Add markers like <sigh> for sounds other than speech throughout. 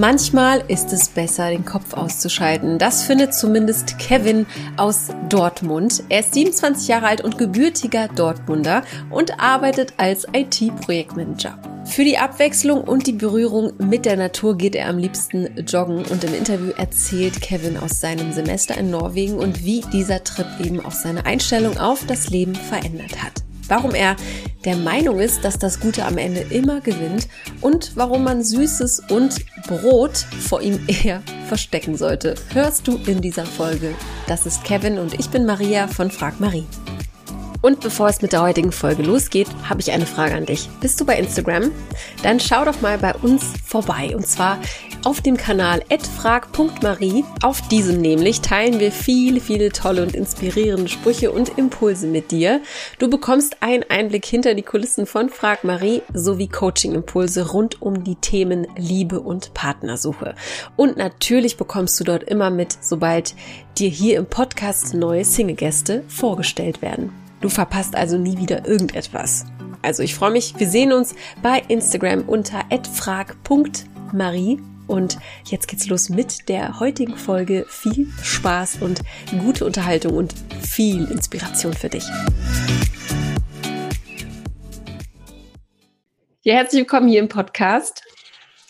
Manchmal ist es besser, den Kopf auszuschalten. Das findet zumindest Kevin aus Dortmund. Er ist 27 Jahre alt und gebürtiger Dortmunder und arbeitet als IT-Projektmanager. Für die Abwechslung und die Berührung mit der Natur geht er am liebsten joggen und im Interview erzählt Kevin aus seinem Semester in Norwegen und wie dieser Trip eben auch seine Einstellung auf das Leben verändert hat warum er der Meinung ist, dass das Gute am Ende immer gewinnt und warum man Süßes und Brot vor ihm eher verstecken sollte, hörst du in dieser Folge. Das ist Kevin und ich bin Maria von Frag Marie. Und bevor es mit der heutigen Folge losgeht, habe ich eine Frage an dich. Bist du bei Instagram? Dann schau doch mal bei uns vorbei. Und zwar auf dem Kanal @frag.marie. Auf diesem nämlich teilen wir viele, viele tolle und inspirierende Sprüche und Impulse mit dir. Du bekommst einen Einblick hinter die Kulissen von Frag Marie sowie Coaching-Impulse rund um die Themen Liebe und Partnersuche. Und natürlich bekommst du dort immer mit, sobald dir hier im Podcast neue Single-Gäste vorgestellt werden. Du verpasst also nie wieder irgendetwas. Also ich freue mich, wir sehen uns bei Instagram unter frag.marie und jetzt geht's los mit der heutigen Folge. Viel Spaß und gute Unterhaltung und viel Inspiration für dich. Ja, herzlich willkommen hier im Podcast.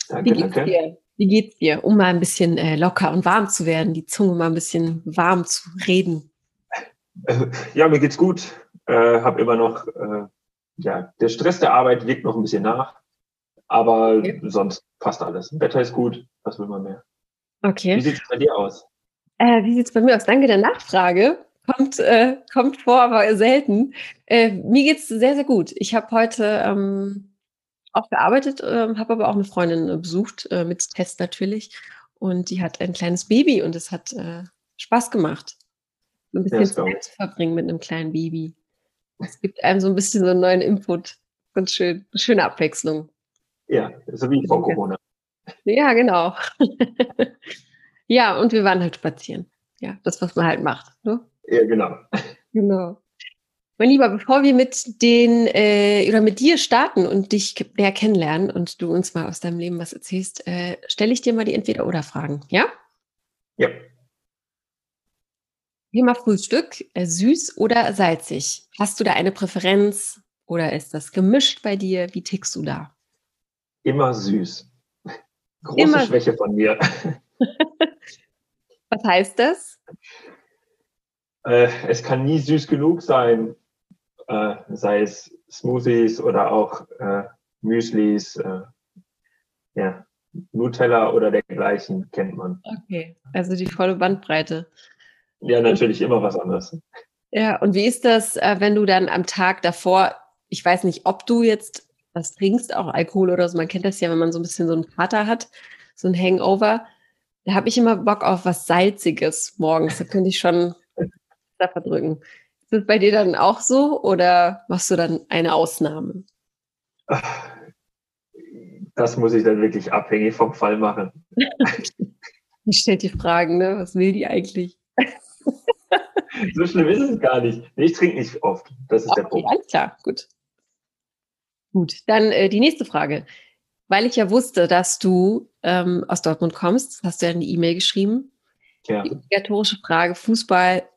Danke, Wie geht's danke. dir? Wie geht's dir? Um mal ein bisschen äh, locker und warm zu werden, die Zunge mal ein bisschen warm zu reden. <laughs> Ja, mir geht's gut. Äh, hab immer noch, äh, ja, der Stress der Arbeit wirkt noch ein bisschen nach. Aber Okay. sonst passt alles. Wetter ist gut. Was will man mehr? Wie Okay. sieht's bei dir aus? Äh, wie sieht's bei mir aus? Danke der Nachfrage. Kommt, äh, kommt vor, aber selten. Äh, mir geht's sehr, sehr gut. Ich habe heute ähm, auch gearbeitet, ähm, habe aber auch eine Freundin äh, besucht, äh, mit Test natürlich. Und die hat ein kleines Baby und es hat Spaß gemacht, ein bisschen glaub Zeit zu verbringen mit einem kleinen Baby. Es gibt einem so ein bisschen so einen neuen Input. Ganz schön. Eine schöne Abwechslung. Ja, so wie vor. Corona. Ja, genau. <laughs> ja, und wir waren halt spazieren. Ja, das, was man halt macht. Ne? Ja, genau. Genau. Mein Lieber, bevor wir mit den äh, oder mit dir starten und dich näher kennenlernen und du uns mal aus deinem Leben was erzählst, äh, stelle ich dir mal die Entweder-Oder-Fragen, ja? Ja, Thema Frühstück, äh, süß oder salzig? Hast du da eine Präferenz oder ist das gemischt bei dir? Wie tickst du da? immer süß. Große Immer- Schwäche von mir. <laughs> Was heißt das? Äh, es kann nie süß genug sein. Äh, sei es Smoothies oder auch äh, Müslis. Ja, Nutella oder dergleichen kennt man. Okay, also die volle Bandbreite. Ja, natürlich immer was anderes. Ja, und wie ist das, äh, wenn du dann am Tag davor, ich weiß nicht, ob du jetzt was trinkst, auch Alkohol oder so, man kennt das ja, wenn man so ein bisschen so einen Kater hat, so ein Hangover, da habe ich immer Bock auf was Salziges morgens, da könnte ich schon <laughs> da verdrücken. Ist das bei dir dann auch so oder machst du dann eine Ausnahme? Das muss ich dann wirklich abhängig vom Fall machen. <laughs> Ich stelle die Fragen, ne? Was will die eigentlich? So schlimm ist es gar nicht. Ich trinke nicht oft. Das ist der Okay, Punkt. alles klar, gut. Gut, dann äh, die nächste Frage. Weil ich ja wusste, dass du ähm, aus Dortmund kommst, hast du ja eine E-Mail geschrieben. Ja. Die obligatorische Frage: Fußball,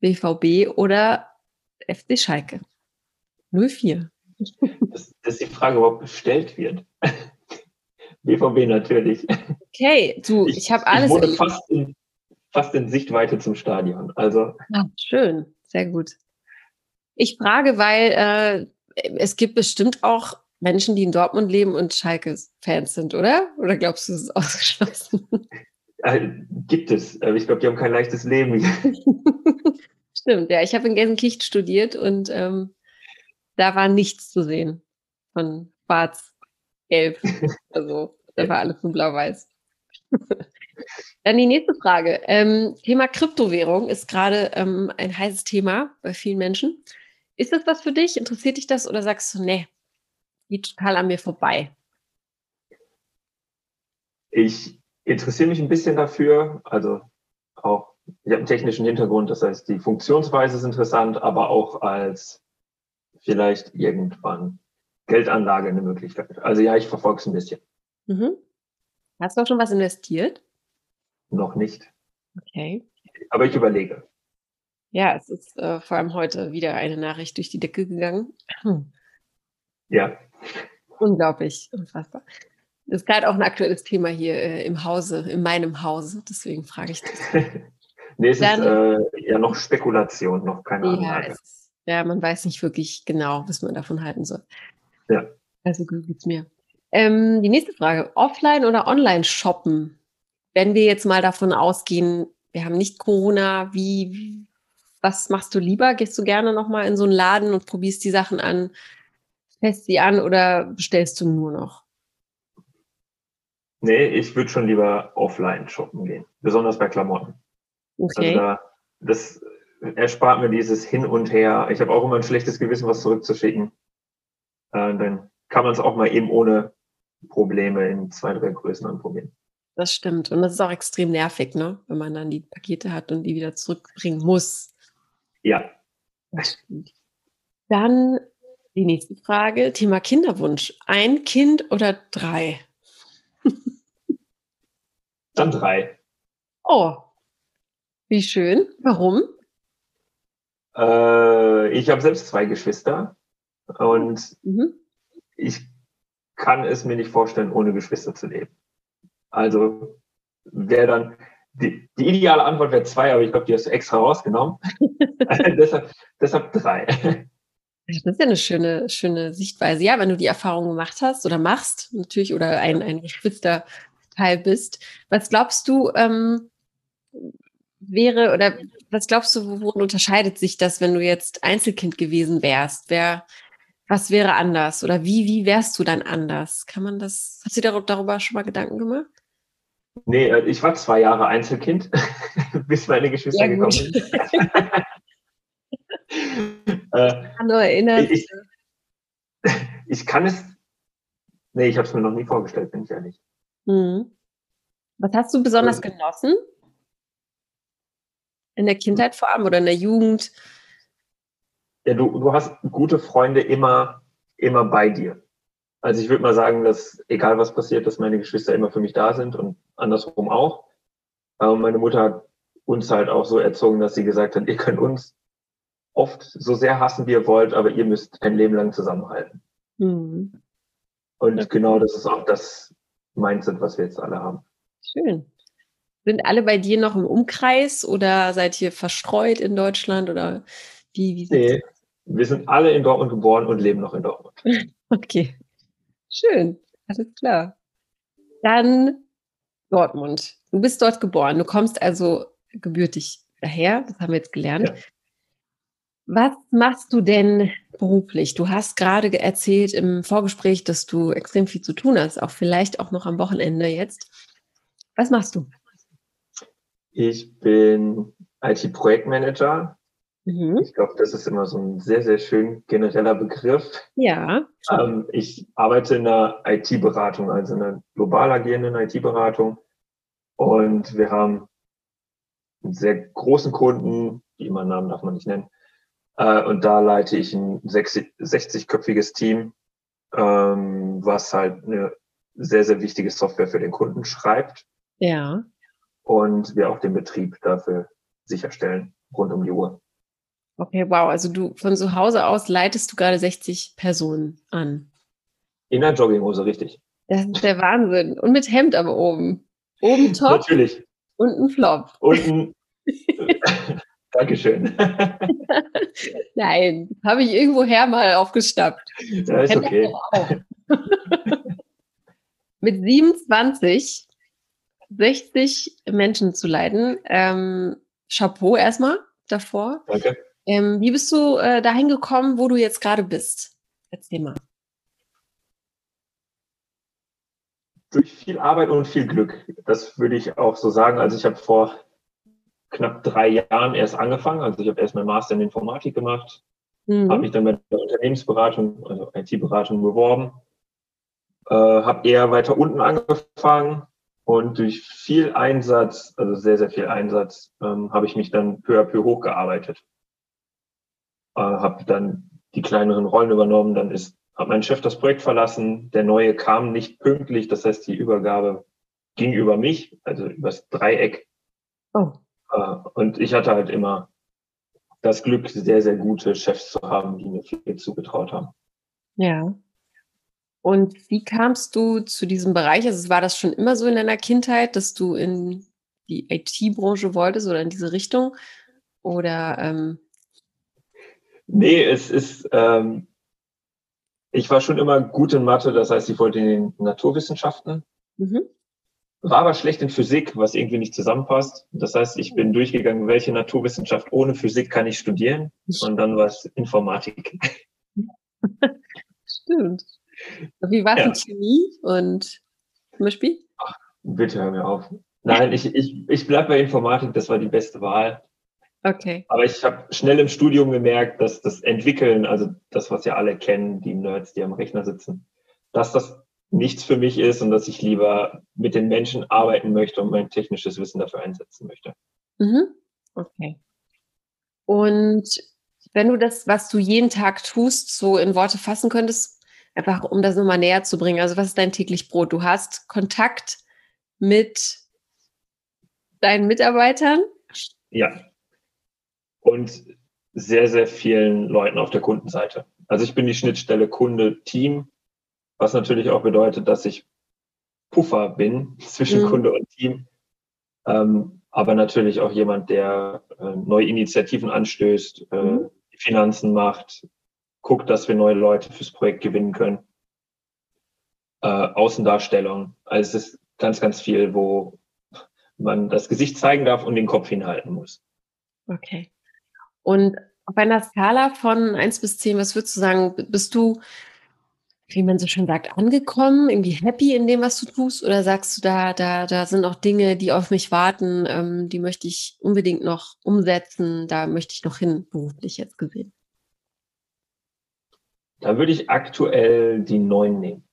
BVB oder FC Schalke? 04. Dass, dass die Frage überhaupt gestellt wird. <laughs> BVB natürlich. Okay, du, ich, habe alles. Ich erlebt. fast in, fast in Sichtweite zum Stadion. Also, Ah, schön, sehr gut. Ich frage, weil äh, es gibt bestimmt auch Menschen, die in Dortmund leben und Schalke-Fans sind, oder? Oder glaubst du, es ist ausgeschlossen? äh, gibt es. Aber ich glaube, die haben kein leichtes Leben. <laughs> Stimmt, ja. Ich habe in Gelsenkirchen studiert und ähm, da war nichts zu sehen von Schwarz, Gelb. Also da war alles nur blau-weiß. <laughs> Dann die nächste Frage. Ähm, Thema Kryptowährung ist gerade ähm, ein heißes Thema bei vielen Menschen. Ist das was für dich? Interessiert dich das oder sagst du, nee, geht total an mir vorbei? Ich interessiere mich ein bisschen dafür. Also auch, ich habe einen technischen Hintergrund. Das heißt, die Funktionsweise ist interessant, aber auch als vielleicht irgendwann Geldanlage eine Möglichkeit. Also ja, ich verfolge es ein bisschen. Mhm. Hast du auch schon was investiert? Noch nicht. Okay. Aber ich überlege. Ja, es ist äh, vor allem heute wieder eine Nachricht durch die Decke gegangen. Hm. Ja. Unglaublich, unfassbar. Das ist gerade auch ein aktuelles Thema hier äh, im Hause, in meinem Hause, deswegen frage ich das. <laughs> nee, es Dann, ist äh, ja noch Spekulation, noch keine Ahnung. Ja, ja, man weiß nicht wirklich genau, was man davon halten soll. Ja. Also gut geht's mir. Ähm, die nächste Frage: Offline oder online shoppen? Wenn wir jetzt mal davon ausgehen, wir haben nicht Corona, wie, was machst du lieber? Gehst du gerne nochmal in so einen Laden und probierst die Sachen an, fährst sie an oder bestellst du nur noch? Nee, ich würde schon lieber offline shoppen gehen, besonders bei Klamotten. Okay. Also da, das erspart mir dieses Hin und Her. Ich habe auch immer ein schlechtes Gewissen, was zurückzuschicken. Äh, dann kann man es auch mal eben ohne Probleme in zwei, drei Größen anprobieren. Das stimmt. Und das ist auch extrem nervig, ne? wenn man dann die Pakete hat und die wieder zurückbringen muss. Ja. Das stimmt. Dann die nächste Frage, Thema Kinderwunsch. Ein Kind oder drei? <laughs> Dann drei. Oh, wie schön. Warum? Äh, ich habe selbst zwei Geschwister und mhm. ich kann es mir nicht vorstellen, ohne Geschwister zu leben. Also wäre dann, die, die, ideale Antwort wäre zwei, aber ich glaube, die hast du extra rausgenommen. <laughs> <laughs> deshalb, deshalb drei. Das ist ja eine schöne, schöne Sichtweise. Ja, wenn du die Erfahrung gemacht hast oder machst, natürlich, oder ein, ein Geschwisterteil bist. Was glaubst du, ähm, wäre, oder was glaubst du, worin unterscheidet sich das, wenn du jetzt Einzelkind gewesen wärst? Wer, was wäre anders? Oder wie, wie wärst du dann anders? Kann man das, hast du dir darüber schon mal Gedanken gemacht? Nee, äh, ich war zwei Jahre Einzelkind, <laughs> bis meine Geschwister ja, gekommen sind. <laughs> äh, nur erinnern. Ich, ich kann es, nee, ich habe es mir noch nie vorgestellt, bin ich ehrlich. Mhm. Was hast du besonders Und, genossen? In der Kindheit vor allem oder in der Jugend? Ja, du, du hast gute Freunde immer, immer bei dir. Also ich würde mal sagen, dass egal was passiert, dass meine Geschwister immer für mich da sind und andersrum auch. Und meine Mutter hat uns halt auch so erzogen, dass sie gesagt hat, ihr könnt uns oft so sehr hassen, wie ihr wollt, aber ihr müsst ein Leben lang zusammenhalten. Mhm. Und ja. genau das ist auch das Mindset, was wir jetzt alle haben. Schön. Sind alle bei dir noch im Umkreis oder seid ihr verstreut in Deutschland oder wie? wie nee, wir sind alle in Dortmund geboren und leben noch in Dortmund. <laughs> okay. Schön. Alles klar. Dann Dortmund. Du bist dort geboren. Du kommst also gebürtig daher. Das haben wir jetzt gelernt. Ja. Was machst du denn beruflich? Du hast gerade erzählt im Vorgespräch, dass du extrem viel zu tun hast, auch vielleicht auch noch am Wochenende jetzt. Was machst du? Ich bin IT-Projektmanager. Mhm. Ich glaube, das ist immer so ein sehr, sehr schön genereller Begriff. Ja. Ähm, ich arbeite in einer IT-Beratung, also in einer global agierenden IT-Beratung. Und wir haben einen sehr großen Kunden, die immer Namen darf man nicht nennen. Äh, und da leite ich ein 60-köpfiges Team, ähm, was halt eine sehr, sehr wichtige Software für den Kunden schreibt. Ja und wir auch den Betrieb dafür sicherstellen, rund um die Uhr. Okay, wow. Also du von zu Hause aus leitest du gerade 60 Personen an. In der Jogginghose, richtig. Das ist der Wahnsinn. Und mit Hemd aber oben. Oben top. Natürlich. Und ein Flop. Und ein <laughs> <laughs> Dankeschön. <laughs> Nein, habe ich irgendwoher mal aufgestappt. Ja, ist okay. mit 27 60 Menschen zu leiten. Ähm, Chapeau erstmal davor. Danke. Ähm, wie bist du äh, dahin gekommen, wo du jetzt gerade bist? Erzähl mal. Durch viel Arbeit und viel Glück. Das würde ich auch so sagen. Also ich habe vor knapp drei Jahren erst angefangen. Also ich habe erst mein Master in Informatik gemacht, mhm. habe mich dann bei der Unternehmensberatung, also IT-Beratung beworben, äh, habe eher weiter unten angefangen, und durch viel Einsatz, also sehr, sehr viel Einsatz, ähm, habe ich mich dann peu à peu hochgearbeitet. Äh, habe dann die kleineren Rollen übernommen, dann ist, hat mein Chef das Projekt verlassen, der neue kam nicht pünktlich, das heißt, die Übergabe ging über mich, also übers Dreieck. Oh. Äh, und ich hatte halt immer das Glück, sehr, sehr gute Chefs zu haben, die mir viel zugetraut haben. Ja. Und wie kamst du zu diesem Bereich? Also war das schon immer so in deiner Kindheit, dass du in die IT-Branche wolltest oder in diese Richtung? Oder ähm Nee, es ist, ähm, ich war schon immer gut in Mathe, das heißt, ich wollte in den Naturwissenschaften. Mhm. War aber schlecht in Physik, was irgendwie nicht zusammenpasst. Das heißt, ich bin durchgegangen, welche Naturwissenschaft ohne Physik kann ich studieren? Und dann war es Informatik. <laughs> Stimmt. Wie war es ja. in Chemie und zum Beispiel? Ach, bitte hör mir auf. Nein, ich, ich, ich bleibe bei Informatik, das war die beste Wahl. Okay. Aber ich habe schnell im Studium gemerkt, dass das Entwickeln, also das, was ja alle kennen, die Nerds, die am Rechner sitzen, dass das nichts für mich ist und dass ich lieber mit den Menschen arbeiten möchte und mein technisches Wissen dafür einsetzen möchte. Mhm. Okay. Und wenn du das, was du jeden Tag tust, so in Worte fassen könntest, einfach um das nochmal näher zu bringen. Also was ist dein täglich Brot? Du hast Kontakt mit deinen Mitarbeitern? Ja. Und sehr, sehr vielen Leuten auf der Kundenseite. Also ich bin die Schnittstelle Kunde-Team, was natürlich auch bedeutet, dass ich Puffer bin zwischen mhm. Kunde und Team. Ähm, aber natürlich auch jemand, der äh, neue Initiativen anstößt, äh, mhm. Finanzen macht, guckt, dass wir neue Leute fürs Projekt gewinnen können. Äh, Außendarstellung. Also es ist ganz, ganz viel, wo man das Gesicht zeigen darf und den Kopf hinhalten muss. Okay. Und auf einer Skala von eins bis zehn, was würdest du sagen, bist du, wie man so schön sagt, angekommen, irgendwie happy in dem, was du tust? Oder sagst du, da, da, da sind noch Dinge, die auf mich warten, ähm, die möchte ich unbedingt noch umsetzen, da möchte ich noch hin, beruflich jetzt gesehen? Da würde ich aktuell die neun nehmen.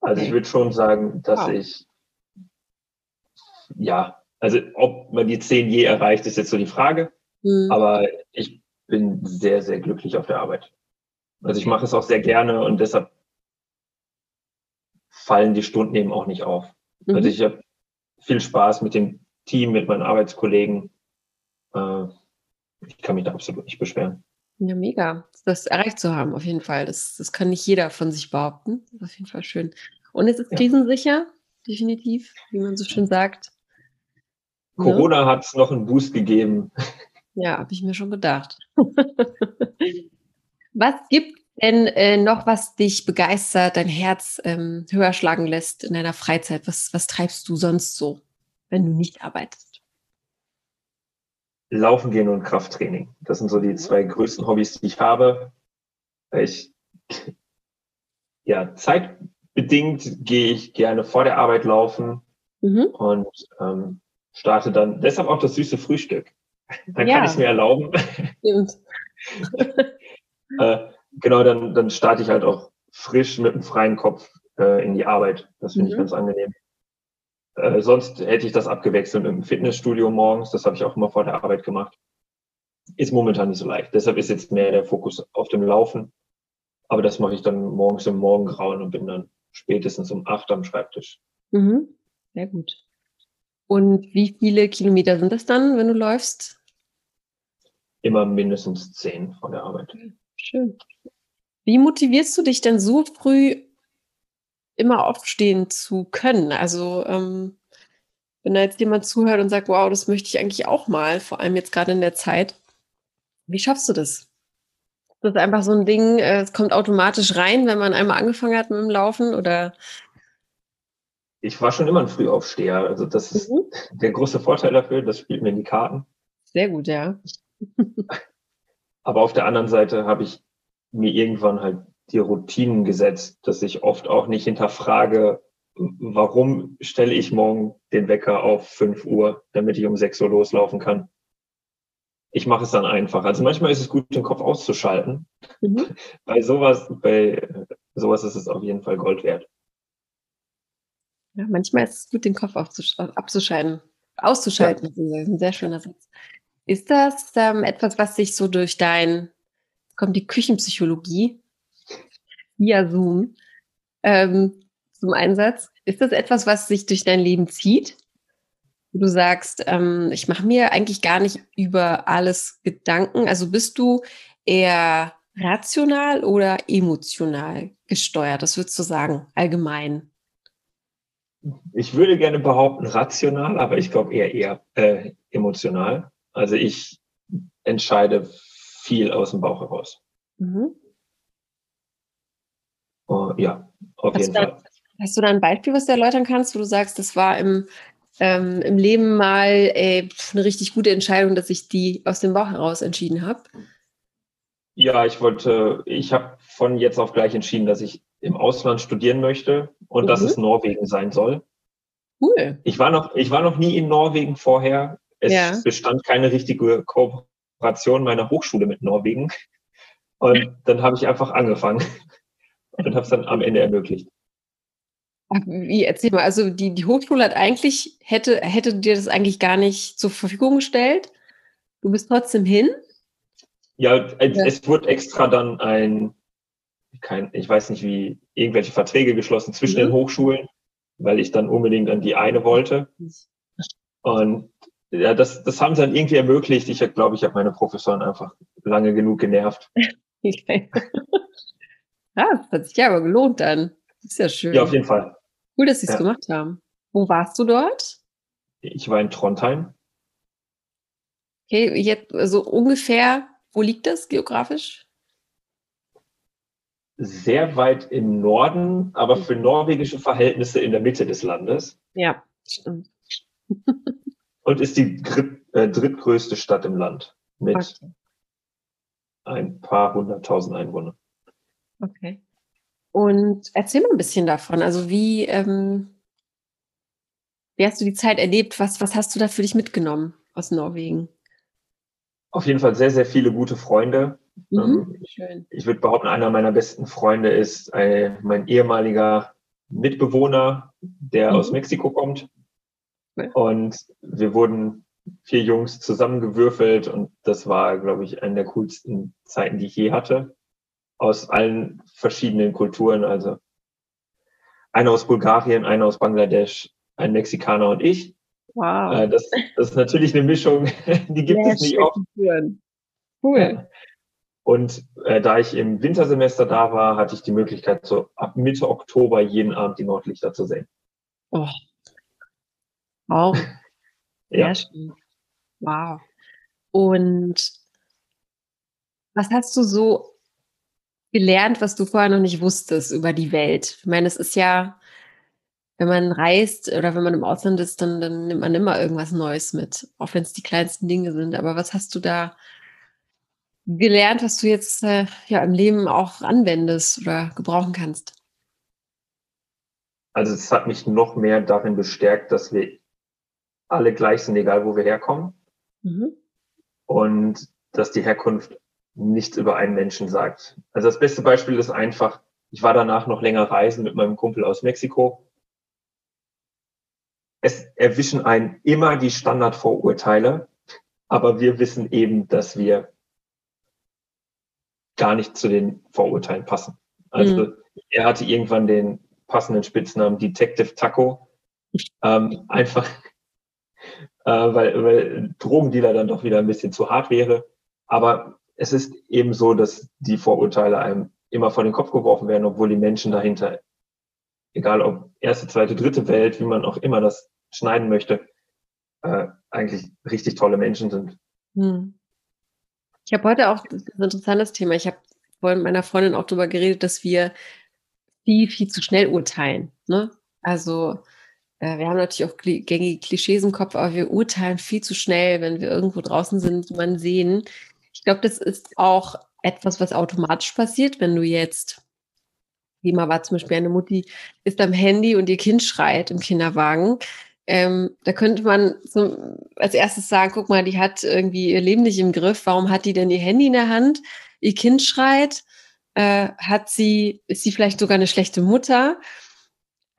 Okay. Also ich würde schon sagen, dass wow. ich, ja, also ob man die zehn je erreicht, ist jetzt so die Frage. Mhm. Aber ich bin sehr, sehr glücklich auf der Arbeit. Also ich mache es auch sehr gerne und deshalb fallen die Stunden eben auch nicht auf. Mhm. Also ich habe viel Spaß mit dem Team, mit meinen Arbeitskollegen. Äh, ich kann mich da absolut nicht beschweren. Ja, mega. Das erreicht zu haben, auf jeden Fall. Das, das kann nicht jeder von sich behaupten. Das ist auf jeden Fall schön. Und es ist ja. krisensicher, definitiv, wie man so schön sagt. Corona ja. hat es noch einen Boost gegeben. Ja, habe ich mir schon gedacht. <laughs> was gibt denn äh, noch, was dich begeistert, dein Herz ähm, höher schlagen lässt in deiner Freizeit? Was, was treibst du sonst so, wenn du nicht arbeitest? Laufen gehen und Krafttraining. Das sind so die mhm. zwei größten Hobbys, die ich habe. Ich, ja, zeitbedingt gehe ich gerne vor der Arbeit laufen mhm. und ähm, starte dann, deshalb auch das süße Frühstück. Dann ja. kann ich es mir erlauben. Stimmt. <laughs> äh, genau, dann, dann starte ich halt auch frisch mit einem freien Kopf äh, in die Arbeit. Das finde mhm. ich ganz angenehm. Äh, sonst hätte ich das abgewechselt im Fitnessstudio morgens. Das habe ich auch immer vor der Arbeit gemacht. Ist momentan nicht so leicht. Deshalb ist jetzt mehr der Fokus auf dem Laufen. Aber das mache ich dann morgens im Morgengrauen und bin dann spätestens um acht am Schreibtisch. Mhm. Sehr gut. Und wie viele Kilometer sind das dann, wenn du läufst? Immer mindestens zehn von der Arbeit. Schön. Wie motivierst du dich denn so früh immer aufstehen zu können. Also ähm, wenn da jetzt jemand zuhört und sagt, wow, das möchte ich eigentlich auch mal, vor allem jetzt gerade in der Zeit, wie schaffst du das? Das ist einfach so ein Ding, äh, es kommt automatisch rein, wenn man einmal angefangen hat mit dem Laufen oder? Ich war schon immer ein Frühaufsteher. Also das ist mhm. der große Vorteil dafür, das spielt mir in die Karten. Sehr gut, ja. Aber auf der anderen Seite habe ich mir irgendwann halt die Routinen gesetzt, dass ich oft auch nicht hinterfrage, warum stelle ich morgen den Wecker auf 5 Uhr, damit ich um 6 Uhr loslaufen kann. Ich mache es dann einfach. Also manchmal ist es gut, den Kopf auszuschalten. Mhm. <laughs> Bei sowas, bei sowas ist es auf jeden Fall Gold wert. Ja, manchmal ist es gut, den Kopf abzuschalten, auszuschalten. Ja. Das ist ein sehr schöner Satz. Ist das ähm, etwas, was sich so durch dein, kommt die Küchenpsychologie via Zoom ähm, zum Einsatz. Ist das etwas, was sich durch dein Leben zieht? Du sagst, ähm, ich mache mir eigentlich gar nicht über alles Gedanken. Also bist du eher rational oder emotional gesteuert? Das würdest du sagen, allgemein? Ich würde gerne behaupten rational, aber ich glaube eher eher äh, emotional. Also ich entscheide viel aus dem Bauch heraus. Mhm. Uh, ja, auf hast jeden da, Fall. Hast du da ein Beispiel, was du erläutern kannst, wo du sagst, das war im, ähm, im Leben mal ey, eine richtig gute Entscheidung, dass ich die aus dem Bauch heraus entschieden habe? Ja, ich wollte, ich habe von jetzt auf gleich entschieden, dass ich im Ausland studieren möchte und mhm. dass es Norwegen sein soll. Cool. Ich war noch, ich war noch nie in Norwegen vorher. Es ja. bestand keine richtige Kooperation meiner Hochschule mit Norwegen. Und dann habe ich einfach angefangen <laughs> und habe es dann am Ende ermöglicht. Wie, erzähl mal, also die, die Hochschule hat eigentlich, hätte, hätte dir das eigentlich gar nicht zur Verfügung gestellt. Du bist trotzdem hin. Ja, es, ja. es wurde extra dann ein, kein, ich weiß nicht wie, irgendwelche Verträge geschlossen zwischen mhm. den Hochschulen, weil ich dann unbedingt an die eine wollte. Und ja, das, das haben sie dann irgendwie ermöglicht. Ich glaube, ich habe meine Professoren einfach lange genug genervt. <laughs> Okay. ja, das <laughs> hat sich ja aber gelohnt dann. Das ist ja schön. Ja, auf jeden Fall. Cool, dass sie es ja. gemacht haben. Wo warst du dort? Ich war in Trondheim. Okay, jetzt also ungefähr, wo liegt das geografisch? Sehr weit im Norden, aber für norwegische Verhältnisse in der Mitte des Landes. Ja, stimmt. <laughs> Und ist die äh, drittgrößte Stadt im Land mit okay. ein paar hunderttausend Einwohnern. Okay. Und erzähl mal ein bisschen davon. Also wie, ähm, wie hast du die Zeit erlebt? Was, was hast du da für dich mitgenommen aus Norwegen? Auf jeden Fall sehr, sehr viele gute Freunde. Mhm, ähm, ich, ich würde behaupten, einer meiner besten Freunde ist ein, äh, mein ehemaliger Mitbewohner, der mhm. aus Mexiko kommt. Okay. Und wir wurden vier Jungs zusammengewürfelt und das war, glaube ich, eine der coolsten Zeiten, die ich je hatte aus allen verschiedenen Kulturen. Also einer aus Bulgarien, einer aus Bangladesch, ein Mexikaner und ich. Wow. Äh, das, das ist natürlich eine Mischung, <laughs> die gibt ja, es nicht oft. Cool. Und äh, da ich im Wintersemester da war, hatte ich die Möglichkeit, so ab Mitte Oktober jeden Abend die Nordlichter zu sehen. Oh. Wow. <laughs> ja. schön. Wow. Und was hast du so gelernt, was du vorher noch nicht wusstest über die Welt? Ich meine, es ist ja, wenn man reist oder wenn man im Ausland ist, dann, dann nimmt man immer irgendwas Neues mit, auch wenn es die kleinsten Dinge sind. Aber was hast du da gelernt, was du jetzt äh, ja im Leben auch anwendest oder gebrauchen kannst? Also es hat mich noch mehr darin bestärkt, dass wir alle gleich sind, egal wo wir herkommen. Mhm. Und dass die Herkunft nichts über einen Menschen sagt. Also das beste Beispiel ist einfach, ich war danach noch länger reisen mit meinem Kumpel aus Mexiko. Es erwischen einen immer die Standardvorurteile, aber wir wissen eben, dass wir gar nicht zu den Vorurteilen passen. Also mhm. er hatte irgendwann den passenden Spitznamen Detective Taco. Ähm, einfach, äh, weil, weil Drogendealer dann doch wieder ein bisschen zu hart wäre. Aber es ist eben so, dass die Vorurteile einem immer vor den Kopf geworfen werden, obwohl die Menschen dahinter, egal ob erste, zweite, dritte Welt, wie man auch immer das schneiden möchte, äh, eigentlich richtig tolle Menschen sind. Hm. Ich habe heute auch ein interessantes Thema. Ich habe vorhin mit meiner Freundin auch darüber geredet, dass wir viel, viel zu schnell urteilen. Ne? Also wir haben natürlich auch gängige Klischees im Kopf, aber wir urteilen viel zu schnell, wenn wir irgendwo draußen sind, man sehen, ich glaube, das ist auch etwas, was automatisch passiert, wenn du jetzt, wie mal war zum Beispiel eine Mutti, ist am Handy und ihr Kind schreit im Kinderwagen. Ähm, da könnte man so als erstes sagen, guck mal, die hat irgendwie ihr Leben nicht im Griff. Warum hat die denn ihr Handy in der Hand? Ihr Kind schreit. Äh, hat sie, ist sie vielleicht sogar eine schlechte Mutter?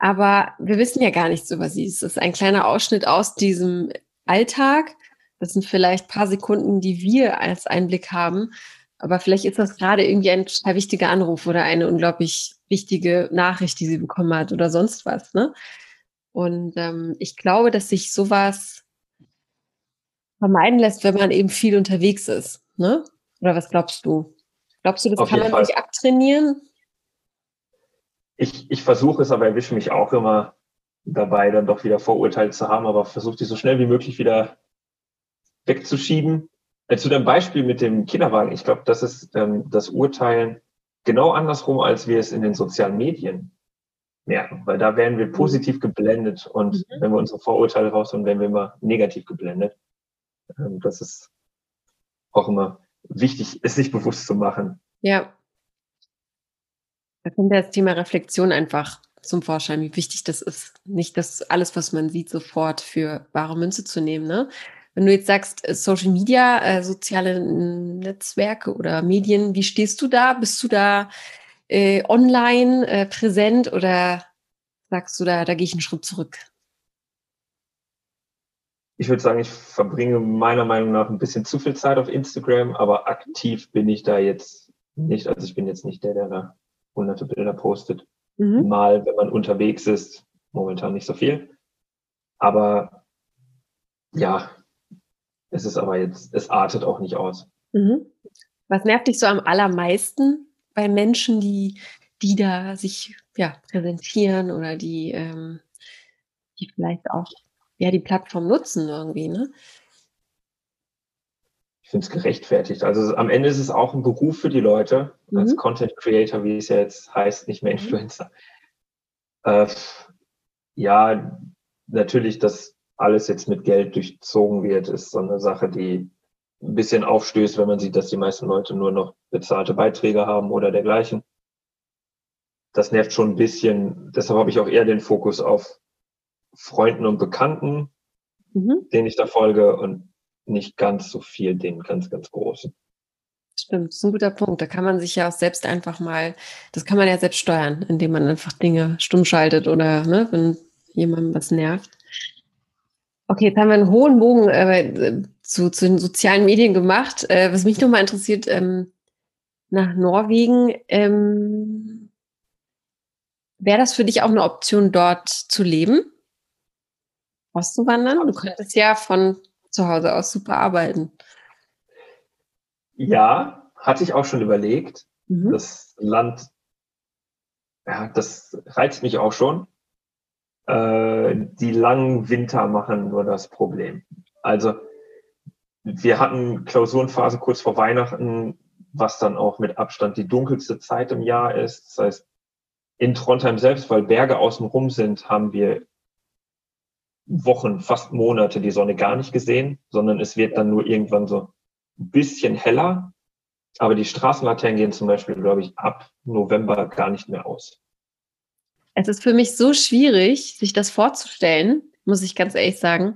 Aber wir wissen ja gar nichts über sie. Es ist ein kleiner Ausschnitt aus diesem Alltag. Das sind vielleicht paar Sekunden, die wir als Einblick haben. Aber vielleicht ist das gerade irgendwie ein total wichtiger Anruf oder eine unglaublich wichtige Nachricht, die sie bekommen hat oder sonst was. Ne? Und ähm, ich glaube, dass sich sowas vermeiden lässt, wenn man eben viel unterwegs ist. Ne? Oder was glaubst du? Glaubst du, das Auf kann man Fall. sich abtrainieren? Ich, ich versuche es, aber erwische mich auch immer dabei, dann doch wieder Vorurteile zu haben, aber versuche die so schnell wie möglich wieder wegzuschieben. Äh, zu dem Beispiel mit dem Kinderwagen, ich glaube, das ist ähm, das Urteilen genau andersrum, als wir es in den sozialen Medien merken, weil da werden wir mhm. positiv geblendet und mhm. wenn wir unsere Vorurteile rausholen, werden wir immer negativ geblendet. Ähm, das ist auch immer wichtig, es sich bewusst zu machen. Ja. Da kommt das Thema Reflexion einfach zum Vorschein, wie wichtig das ist. Nicht das alles, was man sieht, sofort für wahre Münze zu nehmen. Ne? Wenn du jetzt sagst, äh, Social Media, äh, soziale Netzwerke oder Medien, wie stehst du da? Bist du da äh, online äh, präsent oder sagst du da, da gehe ich einen Schritt zurück? Ich würde sagen, ich verbringe meiner Meinung nach ein bisschen zu viel Zeit auf Instagram, aber aktiv bin ich da jetzt nicht. Also ich bin jetzt nicht der, der da hunderte Bilder postet. Mhm. Mal, wenn man unterwegs ist, momentan nicht so viel. Aber ja, es ist aber jetzt, es artet auch nicht aus. Mhm. Was nervt dich so am allermeisten bei Menschen, die, die da sich ja, präsentieren oder die, ähm, die vielleicht auch ja, die Plattform nutzen irgendwie, ne? Ich finde es gerechtfertigt. Also am Ende ist es auch ein Beruf für die Leute, mhm. als Content Creator, wie es ja jetzt heißt, nicht mehr mhm. Influencer. Äh, ja, natürlich, dass alles jetzt mit Geld durchzogen wird, ist so eine Sache, die ein bisschen aufstößt, wenn man sieht, dass die meisten Leute nur noch bezahlte Beiträge haben oder dergleichen. Das nervt schon ein bisschen. Deshalb habe ich auch eher den Fokus auf Freunden und Bekannten, mhm. denen ich da folge und nicht ganz so viel den ganz, ganz großen. Stimmt, das ist ein guter Punkt. Da kann man sich ja auch selbst einfach mal, das kann man ja selbst steuern, indem man einfach Dinge stumm schaltet oder ne, wenn jemandem was nervt. Okay, jetzt haben wir einen hohen Bogen äh, zu, zu den sozialen Medien gemacht. Äh, was mich nochmal interessiert, ähm, nach Norwegen, ähm, wäre das für dich auch eine Option, dort zu leben? Auszuwandern? Du könntest ja von zu Hause aus super arbeiten. Ja, hatte ich auch schon überlegt. Mhm. Das Land, ja, das reizt mich auch schon. Äh, die langen Winter machen nur das Problem. Also wir hatten Klausurenphase kurz vor Weihnachten, was dann auch mit Abstand die dunkelste Zeit im Jahr ist. Das heißt, in Trondheim selbst, weil Berge außenrum sind, haben wir Wochen, fast Monate die Sonne gar nicht gesehen, sondern es wird dann nur irgendwann so ein bisschen heller. Aber die Straßenlaternen gehen zum Beispiel, glaube ich, ab November gar nicht mehr aus. Es ist für mich so schwierig, sich das vorzustellen, muss ich ganz ehrlich sagen,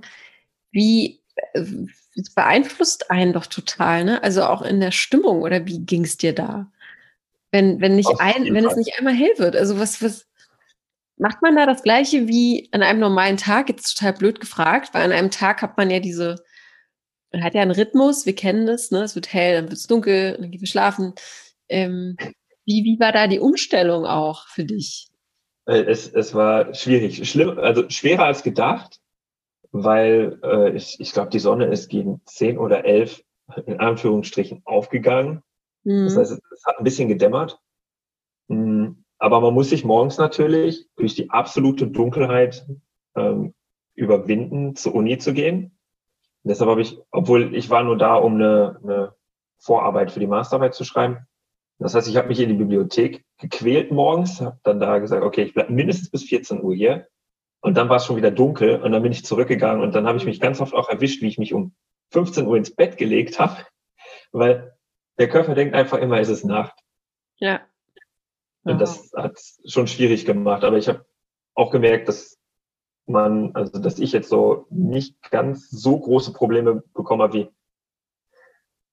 wie es beeinflusst einen doch total, ne? Also auch in der Stimmung oder wie ging es dir da? Wenn, wenn nicht ein, wenn es nicht einmal hell wird. Also was, was, Macht man da das Gleiche wie an einem normalen Tag? Jetzt total blöd gefragt, weil an einem Tag hat man ja diese, man hat ja einen Rhythmus, wir kennen das, ne? Es wird hell, dann wird es dunkel, dann gehen wir schlafen. Ähm, wie, wie war da die Umstellung auch für dich? Äh, es, es war schwierig, schlimm, also schwerer als gedacht, weil äh, ich, ich glaube, die Sonne ist gegen zehn oder elf in Anführungsstrichen aufgegangen. Mhm. Das heißt, es hat ein bisschen gedämmert. Aber man muss sich morgens natürlich durch die absolute Dunkelheit ähm, überwinden, zur Uni zu gehen. Und deshalb habe ich, obwohl ich war nur da, um eine, eine Vorarbeit für die Masterarbeit zu schreiben. Das heißt, ich habe mich in die Bibliothek gequält morgens, habe dann da gesagt, okay, ich bleibe mindestens bis 14 Uhr hier. Und dann war es schon wieder dunkel und dann bin ich zurückgegangen und dann habe ich mich ganz oft auch erwischt, wie ich mich um 15 Uhr ins Bett gelegt habe, <laughs> weil der Körper denkt einfach immer, es ist Nacht. Ja. Und das hat schon schwierig gemacht. Aber ich habe auch gemerkt, dass man, also dass ich jetzt so nicht ganz so große Probleme bekomme wie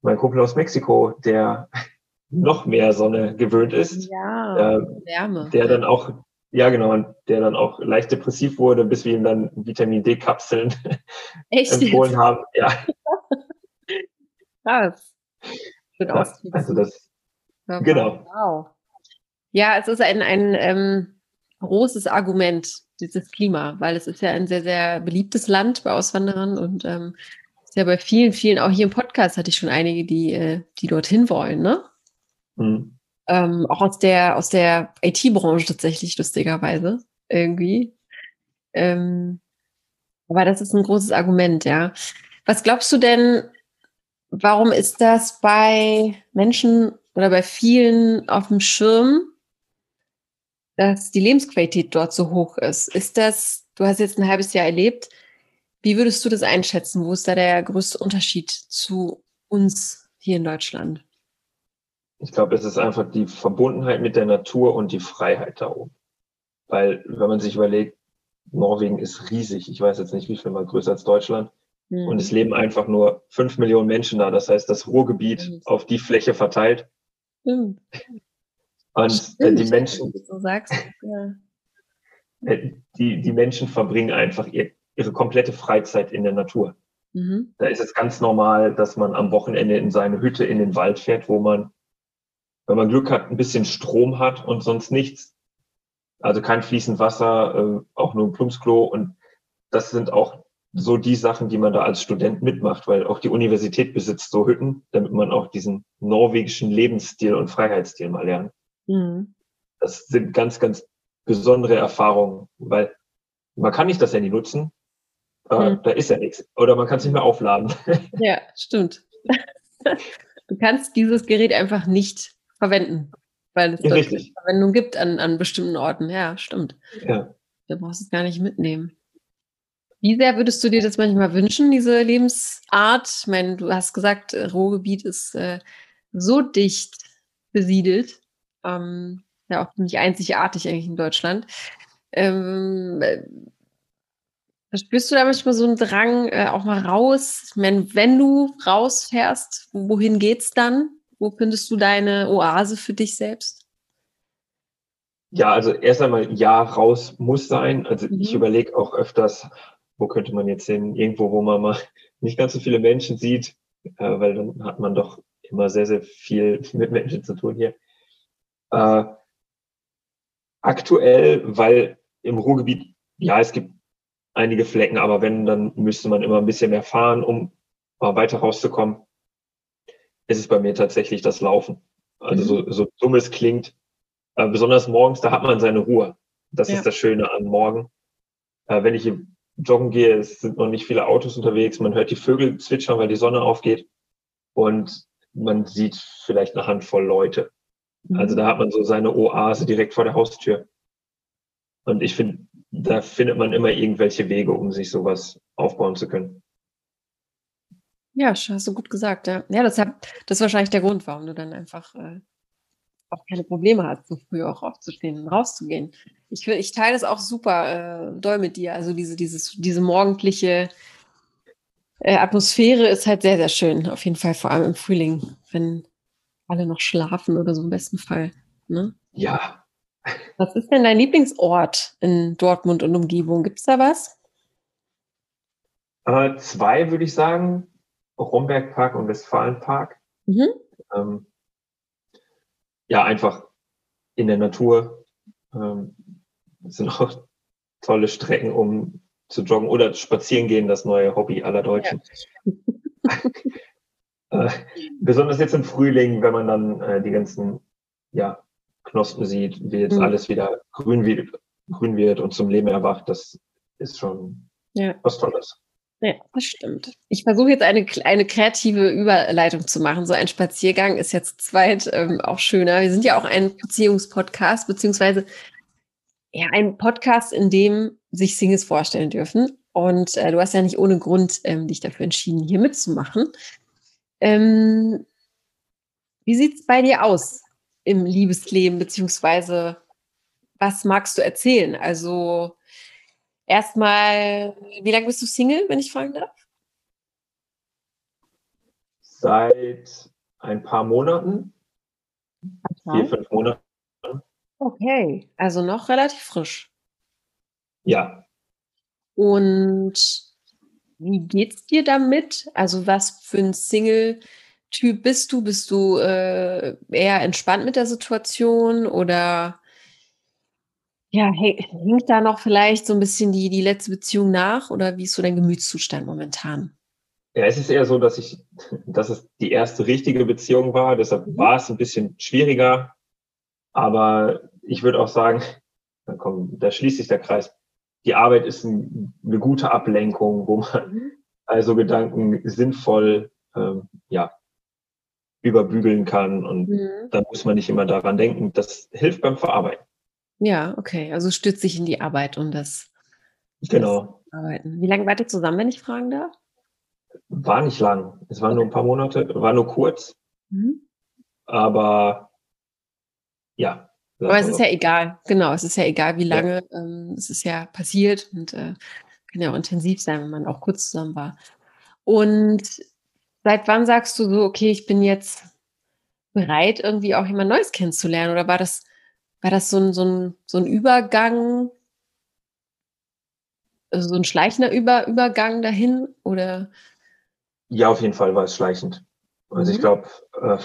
mein Kumpel aus Mexiko, der <laughs> noch mehr Sonne gewöhnt ist. Ja, äh, Wärme. Der dann auch, ja genau, der dann auch leicht depressiv wurde, bis wir ihm dann Vitamin D-Kapseln <laughs> empfohlen haben. Ja. <laughs> Krass. Ja, also das, ja, genau. Wow. Ja, es ist ein, ein ähm, großes Argument, dieses Klima, weil es ist ja ein sehr, sehr beliebtes Land bei Auswanderern und ähm, ist ja bei vielen, vielen, auch hier im Podcast hatte ich schon einige, die, äh, die dorthin wollen, ne? Mhm. Ähm, auch aus der, aus der IT-Branche tatsächlich, lustigerweise, irgendwie. Ähm, aber das ist ein großes Argument, ja. Was glaubst du denn, warum ist das bei Menschen oder bei vielen auf dem Schirm, dass die Lebensqualität dort so hoch ist? Ist das, du hast jetzt ein halbes Jahr erlebt, wie würdest du das einschätzen? Wo ist da der größte Unterschied zu uns hier in Deutschland? Ich glaube, es ist einfach die Verbundenheit mit der Natur und die Freiheit da oben. Weil, wenn man sich überlegt, Norwegen ist riesig. Ich weiß jetzt nicht, wie viel mal größer als Deutschland. Mhm. Und es leben einfach nur fünf Millionen Menschen da. Das heißt, das Ruhrgebiet mhm. auf die Fläche verteilt. Mhm. Und äh, die Menschen, so sagst, ja. Äh, die, die Menschen verbringen einfach ihr, ihre komplette Freizeit in der Natur. Mhm. Da ist es ganz normal, dass man am Wochenende in seine Hütte in den Wald fährt, wo man wenn man Glück hat, ein bisschen Strom hat und sonst nichts. Also kein fließend Wasser, äh, auch nur ein Plumpsklo. Und das sind auch so die Sachen, die man da als Student mitmacht, weil auch die Universität besitzt so Hütten, damit man auch diesen norwegischen Lebensstil und Freiheitsstil mal lernt. Mhm. Das sind ganz, ganz besondere Erfahrungen, weil man kann nicht das Handy nutzen, äh, mhm. da ist ja nichts. Oder man kann es nicht mehr aufladen. <laughs> Ja, stimmt. Du kannst dieses Gerät einfach nicht verwenden, weil es ja, Verwendung gibt an, an bestimmten Orten. Ja, stimmt. Ja. Du brauchst es gar nicht mitnehmen. Wie sehr würdest du dir das manchmal wünschen, diese Lebensart? Ich meine, du hast gesagt, äh, Ruhrgebiet ist äh, so dicht besiedelt. Ähm, ja, auch ziemlich einzigartig eigentlich in Deutschland. Ähm, äh, Spürst du da manchmal so einen Drang, äh, auch mal raus? Ich meine, wenn du rausfährst, wohin geht's dann? Wo findest du deine Oase für dich selbst? Ja, also erst einmal ja, raus muss sein. Also mhm. ich überlege auch öfters, wo könnte man jetzt hin? Irgendwo, wo man mal nicht ganz so viele Menschen sieht, äh, weil dann hat man doch immer sehr, sehr viel mit Menschen zu tun hier. Äh, aktuell, weil im Ruhrgebiet, ja, es gibt einige Flecken, aber wenn, dann müsste man immer ein bisschen mehr fahren, um mal weiter rauszukommen ist es bei mir tatsächlich das Laufen. Also mhm. so, so dumm es klingt, äh, besonders morgens, da hat man seine Ruhe. Das ja. ist das Schöne an morgen. Äh, wenn ich joggen gehe, es sind noch nicht viele Autos unterwegs, man hört die Vögel zwitschern, weil die Sonne aufgeht und man sieht vielleicht eine Handvoll Leute. Also da hat man so seine Oase direkt vor der Haustür. Und ich finde, da findet man immer irgendwelche Wege, um sich sowas aufbauen zu können. Ja, hast du gut gesagt, ja. Ja, das, hat, das ist wahrscheinlich der Grund, warum du dann einfach äh, auch keine Probleme hast, so früh auch aufzustehen und rauszugehen. Ich, ich teile das auch super äh, doll mit dir. Also diese, dieses, diese morgendliche äh, Atmosphäre ist halt sehr, sehr schön. Auf jeden Fall, vor allem im Frühling, wenn alle noch schlafen oder so im besten Fall. Ne? Ja. Was ist denn dein Lieblingsort in Dortmund und Umgebung? Gibt es da was? Äh, zwei würde ich sagen. Rombergpark und Westfalenpark. Mhm. Ähm, ja, einfach in der Natur. Ähm, sind auch <laughs> tolle Strecken, um zu joggen oder spazieren gehen, das neue Hobby aller Deutschen. Ja. <laughs> äh, besonders jetzt im Frühling, wenn man dann äh, die ganzen ja, Knospen sieht, wie jetzt mhm. alles wieder grün wird, grün wird und zum Leben erwacht, das ist schon ja. was Tolles. Ja, das stimmt. Ich versuche jetzt eine, eine kreative Überleitung zu machen. So ein Spaziergang ist jetzt zweit ähm, auch schöner. Wir sind ja auch ein Beziehungspodcast, beziehungsweise ja, ein Podcast, in dem sich Singles vorstellen dürfen. Und äh, du hast ja nicht ohne Grund ähm, dich dafür entschieden, hier mitzumachen. Ähm, wie sieht's bei dir aus im Liebesleben, beziehungsweise was magst du erzählen? Also Erstmal, wie lange bist du Single, wenn ich fragen darf? Seit ein paar Monaten. Okay. Vier, fünf Monate. Okay, also noch relativ frisch. Ja. Und wie geht's dir damit? Also was für ein Single-Typ bist du? Bist du äh, eher entspannt mit der Situation oder Ja, hängt da noch vielleicht so ein bisschen die, die letzte Beziehung nach oder wie ist so dein Gemütszustand momentan? Ja, es ist eher so, dass ich, dass es die erste richtige Beziehung war. Deshalb mhm. war es ein bisschen schwieriger. Aber ich würde auch sagen, dann kommt, da schließt sich der Kreis. Die Arbeit ist ein, eine gute Ablenkung, wo man mhm. also Gedanken sinnvoll, ähm, ja, überbügeln kann. Und mhm. dann muss man nicht immer daran denken. Das hilft beim Verarbeiten. Ja, okay. Also stürzt sich in die Arbeit und das, genau. Das Arbeiten. Wie lange wart ihr zusammen, wenn ich fragen darf? War nicht lang. Es waren nur ein paar Monate, war nur kurz. Mhm. Aber ja. Aber es ist ja egal, genau, es ist ja egal, wie lange. Ja. Ähm, es ist ja passiert und äh, kann ja auch intensiv sein, wenn man auch kurz zusammen war. Und seit wann sagst du so, okay, ich bin jetzt bereit, irgendwie auch jemand Neues kennenzulernen? Oder war das, war das so ein, so ein, so ein Übergang, also so ein schleichender Über, Übergang dahin? Oder ja, auf jeden Fall war es schleichend. Also mhm. ich glaube, äh,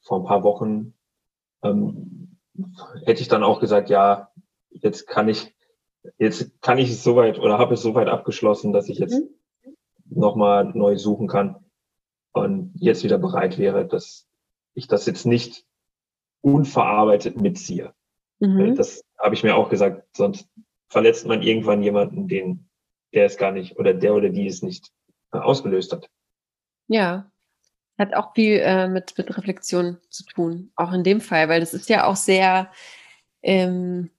vor ein paar Wochen ähm, hätte ich dann auch gesagt, ja, jetzt kann ich, jetzt kann ich es soweit oder habe es soweit abgeschlossen, dass ich jetzt mhm. nochmal neu suchen kann und jetzt wieder bereit wäre, dass ich das jetzt nicht unverarbeitet mitziehe. Mhm. Das habe ich mir auch gesagt, sonst verletzt man irgendwann jemanden, den der es gar nicht oder der oder die es nicht äh, ausgelöst hat. Ja, hat auch viel äh, mit, mit Reflexion zu tun, auch in dem Fall, weil das ist ja auch sehr, ähm,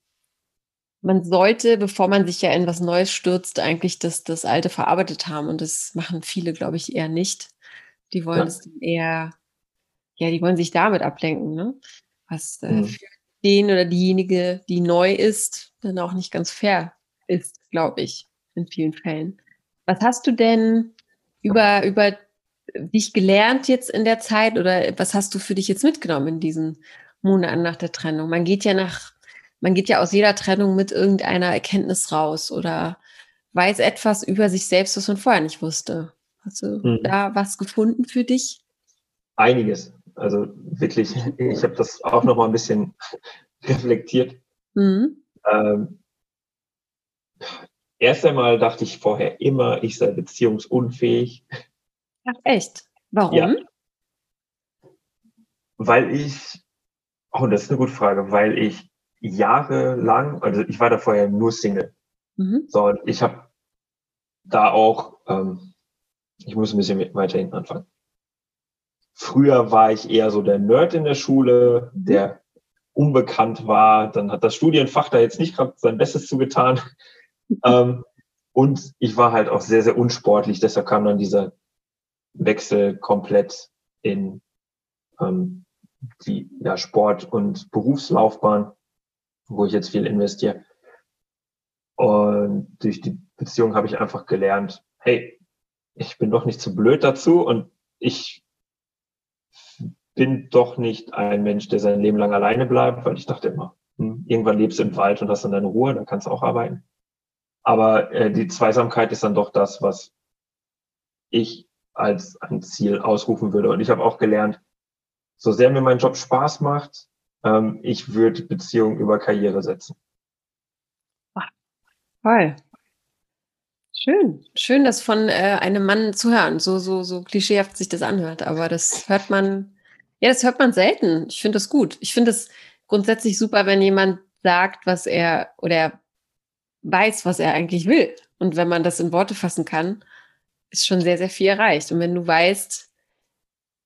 man sollte, bevor man sich ja in was Neues stürzt, eigentlich das, das Alte verarbeitet haben. Und das machen viele, glaube ich, eher nicht. Die wollen es eher, ja, die wollen sich damit ablenken, ne? Was äh, mhm. für den oder diejenige, die neu ist, dann auch nicht ganz fair ist, glaube ich, in vielen Fällen. Was hast du denn über, über dich gelernt jetzt in der Zeit oder was hast du für dich jetzt mitgenommen in diesen Monaten nach der Trennung? Man geht ja nach, man geht ja aus jeder Trennung mit irgendeiner Erkenntnis raus oder weiß etwas über sich selbst, was man vorher nicht wusste. Hast du mhm. da was gefunden für dich? Einiges. Also wirklich, ich habe das auch noch mal ein bisschen <laughs> reflektiert. Mhm. Ähm, erst einmal dachte ich vorher immer, ich sei beziehungsunfähig. Ach, echt? Warum? Ja. Weil ich, oh, das ist eine gute Frage, weil ich jahrelang, also ich war da vorher nur Single. Mhm. So, und ich habe da auch, ähm, ich muss ein bisschen weiter hinten anfangen. Früher war ich eher so der Nerd in der Schule, mhm. der unbekannt war. Dann hat das Studienfach da jetzt nicht gerade sein Bestes zugetan. <laughs> ähm, und ich war halt auch sehr, sehr unsportlich. Deshalb kam dann dieser Wechsel komplett in ähm, die ja, Sport- und Berufslaufbahn, wo ich jetzt viel investiere. Und durch die Beziehung habe ich einfach gelernt, hey, ich bin doch nicht zu blöd dazu und ich bin doch nicht ein Mensch, der sein Leben lang alleine bleibt, weil ich dachte immer, hm, irgendwann lebst du im Wald und hast dann deine Ruhe, da kannst du auch arbeiten. Aber äh, die Zweisamkeit ist dann doch das, was ich als ein Ziel ausrufen würde. Und ich habe auch gelernt, so sehr mir mein Job Spaß macht, ähm, ich würde Beziehungen über Karriere setzen. Toll. Schön. Schön, das von äh, einem Mann zu hören. So, so, so klischeehaft sich das anhört. Aber das hört man, ja, das hört man selten. Ich finde das gut. Ich finde es grundsätzlich super, wenn jemand sagt, was er oder weiß, was er eigentlich will. Und wenn man das in Worte fassen kann ist schon sehr, sehr viel erreicht. Und wenn du weißt,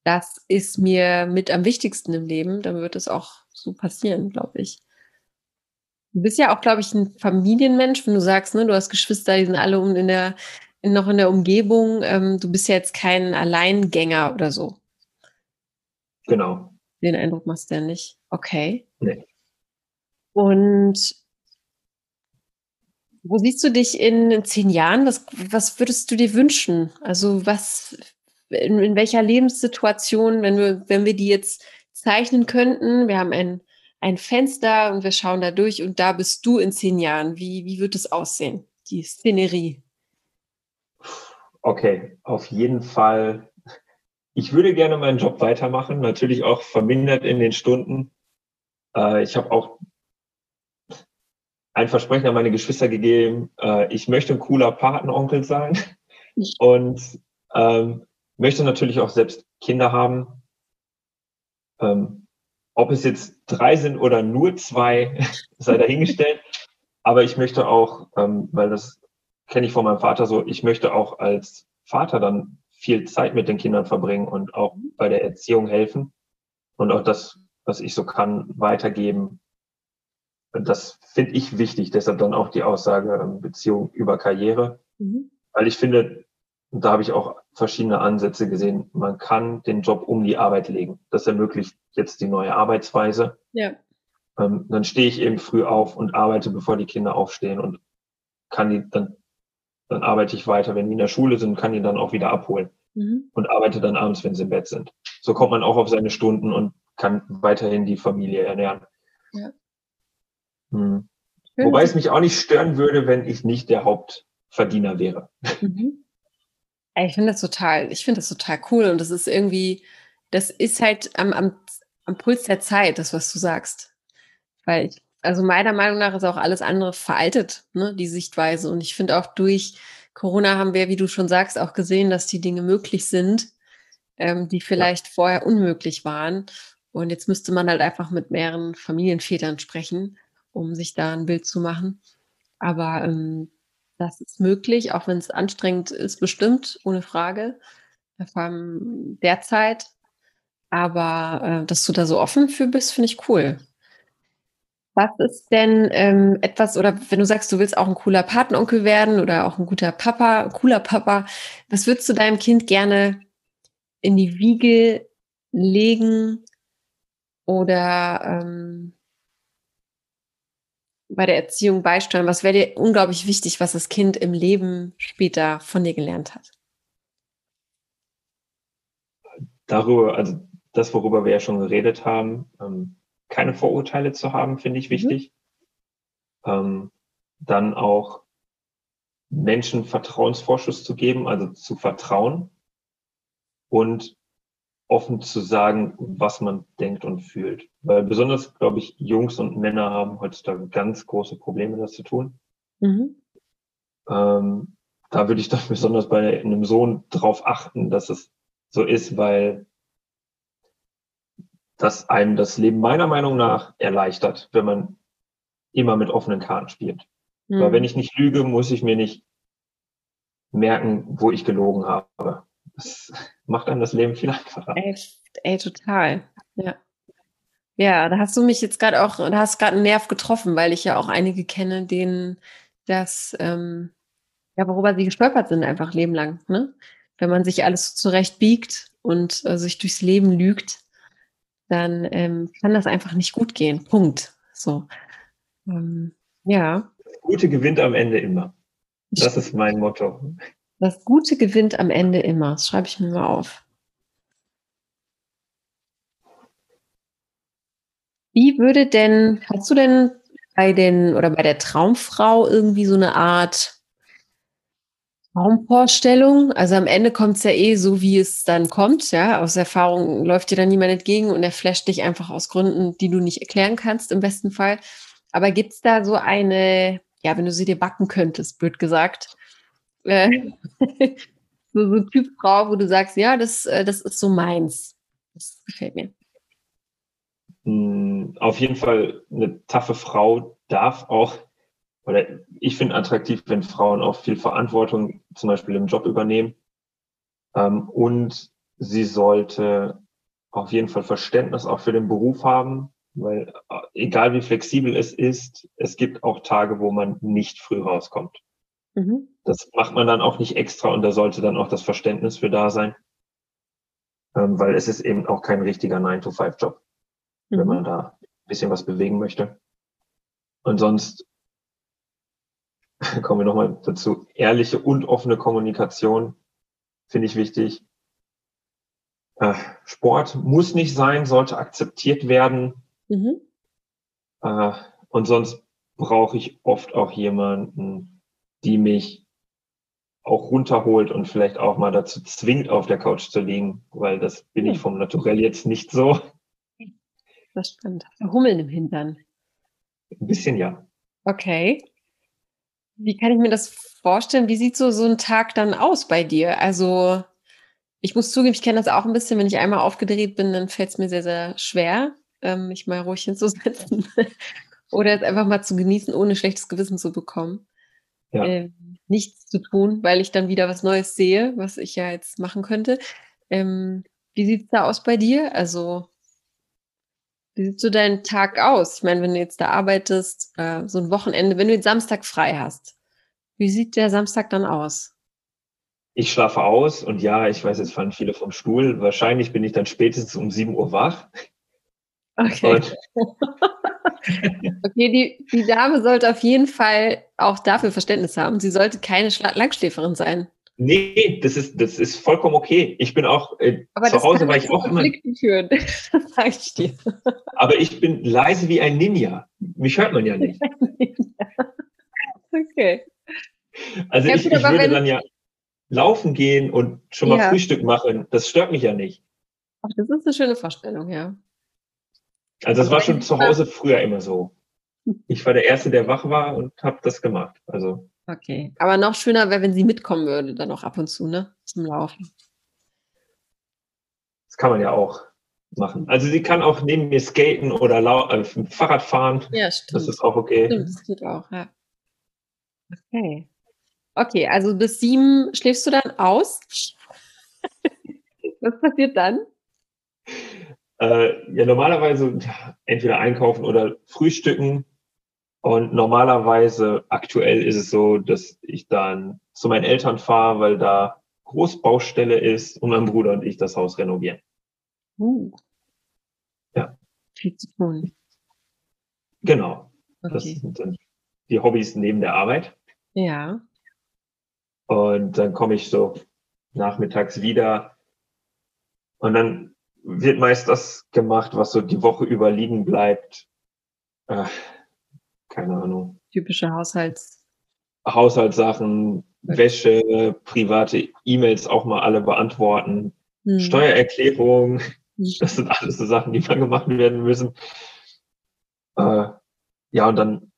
das ist mir mit am wichtigsten im Leben, dann wird es auch so passieren, glaube ich. Du bist ja auch, glaube ich, ein Familienmensch, wenn du sagst, ne, du hast Geschwister, die sind alle in der, noch in der Umgebung. Ähm, du bist ja jetzt kein Alleingänger oder so. Genau. Den Eindruck machst du ja nicht. Okay. Nee. Und wo siehst du dich in zehn Jahren? Was, was würdest du dir wünschen? Also was, in, in welcher Lebenssituation, wenn wir, wenn wir die jetzt zeichnen könnten, wir haben ein, ein Fenster und wir schauen da durch und da bist du in zehn Jahren. Wie, wie wird es aussehen, die Szenerie? Okay, auf jeden Fall. Ich würde gerne meinen Job weitermachen, natürlich auch vermindert in den Stunden. Äh, ich habe auch ein Versprechen an meine Geschwister gegeben, äh, ich möchte ein cooler Patenonkel sein und ähm, möchte natürlich auch selbst Kinder haben. Ähm, ob es jetzt drei sind oder nur zwei, <laughs> sei dahingestellt. Aber ich möchte auch, ähm, weil das kenne ich von meinem Vater so, ich möchte auch als Vater dann viel Zeit mit den Kindern verbringen und auch bei der Erziehung helfen und auch das, was ich so kann, weitergeben. Das finde ich wichtig, deshalb dann auch die Aussage ähm, Beziehung über Karriere. Mhm. Weil ich finde, da habe ich auch verschiedene Ansätze gesehen. Man kann den Job um die Arbeit legen. Das ermöglicht jetzt die neue Arbeitsweise. Ja. Ähm, dann stehe ich eben früh auf und arbeite, bevor die Kinder aufstehen und kann die dann, dann arbeite ich weiter, wenn die in der Schule sind, kann die dann auch wieder abholen mhm. und arbeite dann abends, wenn sie im Bett sind. So kommt man auch auf seine Stunden und kann weiterhin die Familie ernähren. Ja. Hm. Wobei es mich auch nicht stören würde, wenn ich nicht der Hauptverdiener wäre. Mhm. Ich finde das total, ich finde das total cool und das ist irgendwie, das ist halt am, am, am Puls der Zeit, das, was du sagst. Weil ich, also meiner Meinung nach ist auch alles andere veraltet, ne, die Sichtweise. Und ich finde auch durch Corona haben wir, wie du schon sagst, auch gesehen, dass die Dinge möglich sind, ähm, die vielleicht ja. vorher unmöglich waren. Und jetzt müsste man halt einfach mit mehreren Familienvätern sprechen, um sich da ein Bild zu machen. Aber ähm, das ist möglich, auch wenn es anstrengend ist, bestimmt, ohne Frage. Vor allem derzeit. Aber äh, dass du da so offen für bist, finde ich cool. Was ist denn ähm, etwas, oder wenn du sagst, du willst auch ein cooler Patenonkel werden oder auch ein guter Papa, cooler Papa, was würdest du deinem Kind gerne in die Wiege legen oder ähm, bei der Erziehung beisteuern? Was wäre dir unglaublich wichtig, was das Kind im Leben später von dir gelernt hat? Darüber, also das, worüber wir ja schon geredet haben, ähm, keine Vorurteile zu haben, finde ich mhm. wichtig. Mhm. Ähm, dann auch Menschen Vertrauensvorschuss zu geben, also zu vertrauen und offen zu sagen, was man denkt und fühlt. Weil besonders, glaube ich, Jungs und Männer haben heutzutage ganz große Probleme, das zu tun. Mhm. Ähm, da würde ich <laughs> doch besonders bei einem Sohn drauf achten, dass es so ist, weil das einem das Leben meiner Meinung nach erleichtert, wenn man immer mit offenen Karten spielt. Mhm. Weil wenn ich nicht lüge, muss ich mir nicht merken, wo ich gelogen habe. Das macht einem das Leben viel einfacher. Ey, ey total. Ja. Ja, da hast du mich jetzt gerade auch, da hast gerade einen Nerv getroffen, weil ich ja auch einige kenne, denen das, ähm, ja, worüber sie gestolpert sind, einfach Leben lang. Ne? Wenn man sich alles zurecht biegt und äh, sich durchs Leben lügt, dann ähm, kann das einfach nicht gut gehen. Punkt. So. Ähm, ja. Das Gute gewinnt am Ende immer. Das ist mein Motto. Das Gute gewinnt am Ende immer. Das schreibe ich mir mal auf. Wie würde denn, hast du denn bei den oder bei der Traumfrau irgendwie so eine Art Traumvorstellung. Also am Ende kommt es ja eh so, wie es dann kommt. Ja, aus Erfahrung läuft dir dann niemand entgegen und er flasht dich einfach aus Gründen, die du nicht erklären kannst, im besten Fall. Aber gibt es da so eine, ja, wenn du sie dir backen könntest, blöd gesagt, äh, <laughs> so, so Typ Frau, wo du sagst, ja, das, äh, das ist so meins. Das gefällt mir. Hm, auf jeden Fall eine taffe Frau darf auch oder ich finde attraktiv, wenn Frauen auch viel Verantwortung zum Beispiel im Job übernehmen. Ähm, und sie sollte auf jeden Fall Verständnis auch für den Beruf haben, weil äh, egal wie flexibel es ist, es gibt auch Tage, wo man nicht früh rauskommt. Mhm. Das macht man dann auch nicht extra und da sollte dann auch das Verständnis für da sein, ähm, weil es ist eben auch kein richtiger 9-to-5-Job, mhm. wenn man da ein bisschen was bewegen möchte. Und sonst <laughs> kommen wir nochmal dazu, ehrliche und offene Kommunikation finde ich wichtig. Äh, Sport muss nicht sein, sollte akzeptiert werden. Mhm. Äh, und sonst brauche ich oft auch jemanden, die mich auch runterholt und vielleicht auch mal dazu zwingt, auf der Couch zu liegen, weil das bin ich vom Naturell jetzt nicht so. Das stimmt. Hummeln im Hintern. Ein bisschen ja. Okay. Wie kann ich mir das vorstellen? Wie sieht so, so ein Tag dann aus bei dir? Also, ich muss zugeben, ich kenne das auch ein bisschen. Wenn ich einmal aufgedreht bin, dann fällt es mir sehr, sehr schwer, ähm, mich mal ruhig hinzusetzen. <laughs> Oder es einfach mal zu genießen, ohne schlechtes Gewissen zu bekommen. Ja. Ähm, nichts zu tun, weil ich dann wieder was Neues sehe, was ich ja jetzt machen könnte. Ähm, wie sieht es da aus bei dir? Also, wie sieht so dein Tag aus? Ich meine, wenn du jetzt da arbeitest, äh, so ein Wochenende, wenn du jetzt Samstag frei hast, wie sieht der Samstag dann aus? Ich schlafe aus und ja, ich weiß, jetzt fallen viele vom Stuhl. Wahrscheinlich bin ich dann spätestens um 7 Uhr wach. Okay. <laughs> okay, die, die Dame sollte auf jeden Fall auch dafür Verständnis haben. Sie sollte keine Schla Langschläferin sein. Nee, das ist, das ist vollkommen okay. Ich bin auch äh, zu Hause, war ich auch immer. Führen. <laughs> das sag ich dir. Aber ich bin leise wie ein Ninja. Mich hört man ja nicht. <laughs> okay. Also ja, ich, ich würde dann ja laufen gehen und schon mal ja. Frühstück machen. Das stört mich ja nicht. Ach, das ist eine schöne Vorstellung, ja. Also das war schon zu Hause früher immer so. Ich war der Erste, der wach war und habe das gemacht. Also Okay. Aber noch schöner wäre, wenn sie mitkommen würde, dann auch ab und zu, ne? Zum Laufen. Das kann man ja auch machen. Also sie kann auch neben mir skaten oder äh, Fahrrad fahren. Ja, stimmt. Das ist auch okay. Stimmt, das geht auch, ja. Okay. Okay, also bis sieben schläfst du dann aus. <laughs> Was passiert dann? Äh, ja, normalerweise entweder einkaufen oder frühstücken und normalerweise, aktuell ist es so, dass ich dann zu meinen Eltern fahre, weil da Großbaustelle ist und mein Bruder und ich das Haus renovieren. Uh. Ja. Viel zu tun. Genau. Okay. Das sind dann die Hobbys neben der Arbeit. Ja. Und dann komme ich so nachmittags wieder und dann wird meist das gemacht, was so die Woche über liegen bleibt. Äh, keine Ahnung. Typische Haushalts. Haushaltssachen, Wäsche, private E-Mails auch mal alle beantworten, hm. Steuererklärung, hm. das sind alles so Sachen, die mal gemacht werden müssen. Äh, ja, und dann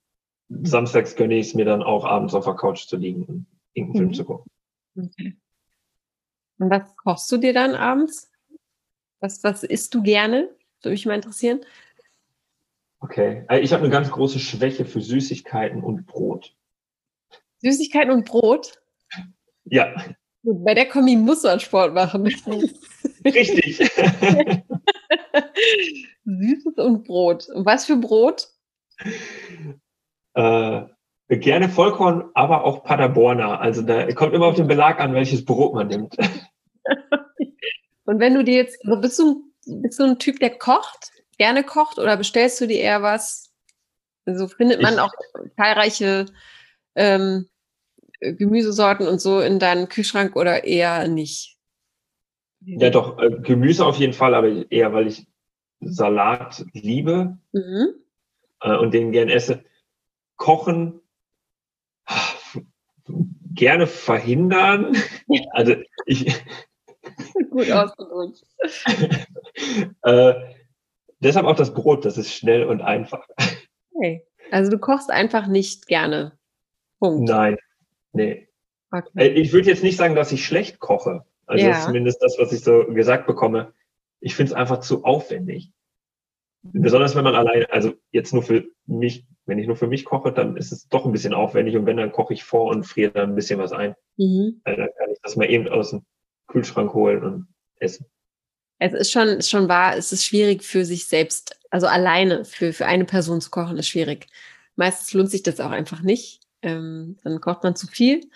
samstags gönne ich es mir dann auch abends auf der Couch zu liegen und irgendeinen mhm. Film zu gucken. Okay. Und was kochst du dir dann abends? Was, was isst du gerne? Würde mich mal interessieren. Okay. Also ich habe eine ganz große Schwäche für Süßigkeiten und Brot. Süßigkeiten und Brot? Ja. Bei der Kombi muss man Sport machen. Richtig. <laughs> Süßes und Brot. Und was für Brot? Äh, gerne Vollkorn, aber auch Paderborner. Also da kommt immer auf den Belag an, welches Brot man nimmt. <laughs> und wenn du dir jetzt, bist du, bist du ein Typ, der kocht? gerne kocht oder bestellst du dir eher was? So also findet man ich, auch zahlreiche ähm, Gemüsesorten und so in deinem Kühlschrank oder eher nicht? Ja, doch, äh, Gemüse auf jeden Fall, aber eher, weil ich Salat liebe mhm. äh, und den gern esse. Kochen gerne verhindern. Also ich. <laughs> Gut ausgedrückt. <laughs> äh, Deshalb auch das Brot, das ist schnell und einfach. Okay. Also du kochst einfach nicht gerne. Punkt. Nein, nee. Okay. Äh, ich würde jetzt nicht sagen, dass ich schlecht koche. Also ja. zumindest das, was ich so gesagt bekomme. Ich finde es einfach zu aufwendig. Besonders wenn man allein, also jetzt nur für mich, wenn ich nur für mich koche, dann ist es doch ein bisschen aufwendig und wenn, dann koche ich vor und friere dann ein bisschen was ein. Mhm. Dann kann ich das mal eben aus dem Kühlschrank holen und essen. Es ist schon, ist schon wahr, es ist schwierig für sich selbst, also alleine für, für eine Person zu kochen, ist schwierig. Meistens lohnt sich das auch einfach nicht. Ähm, dann kocht man zu viel.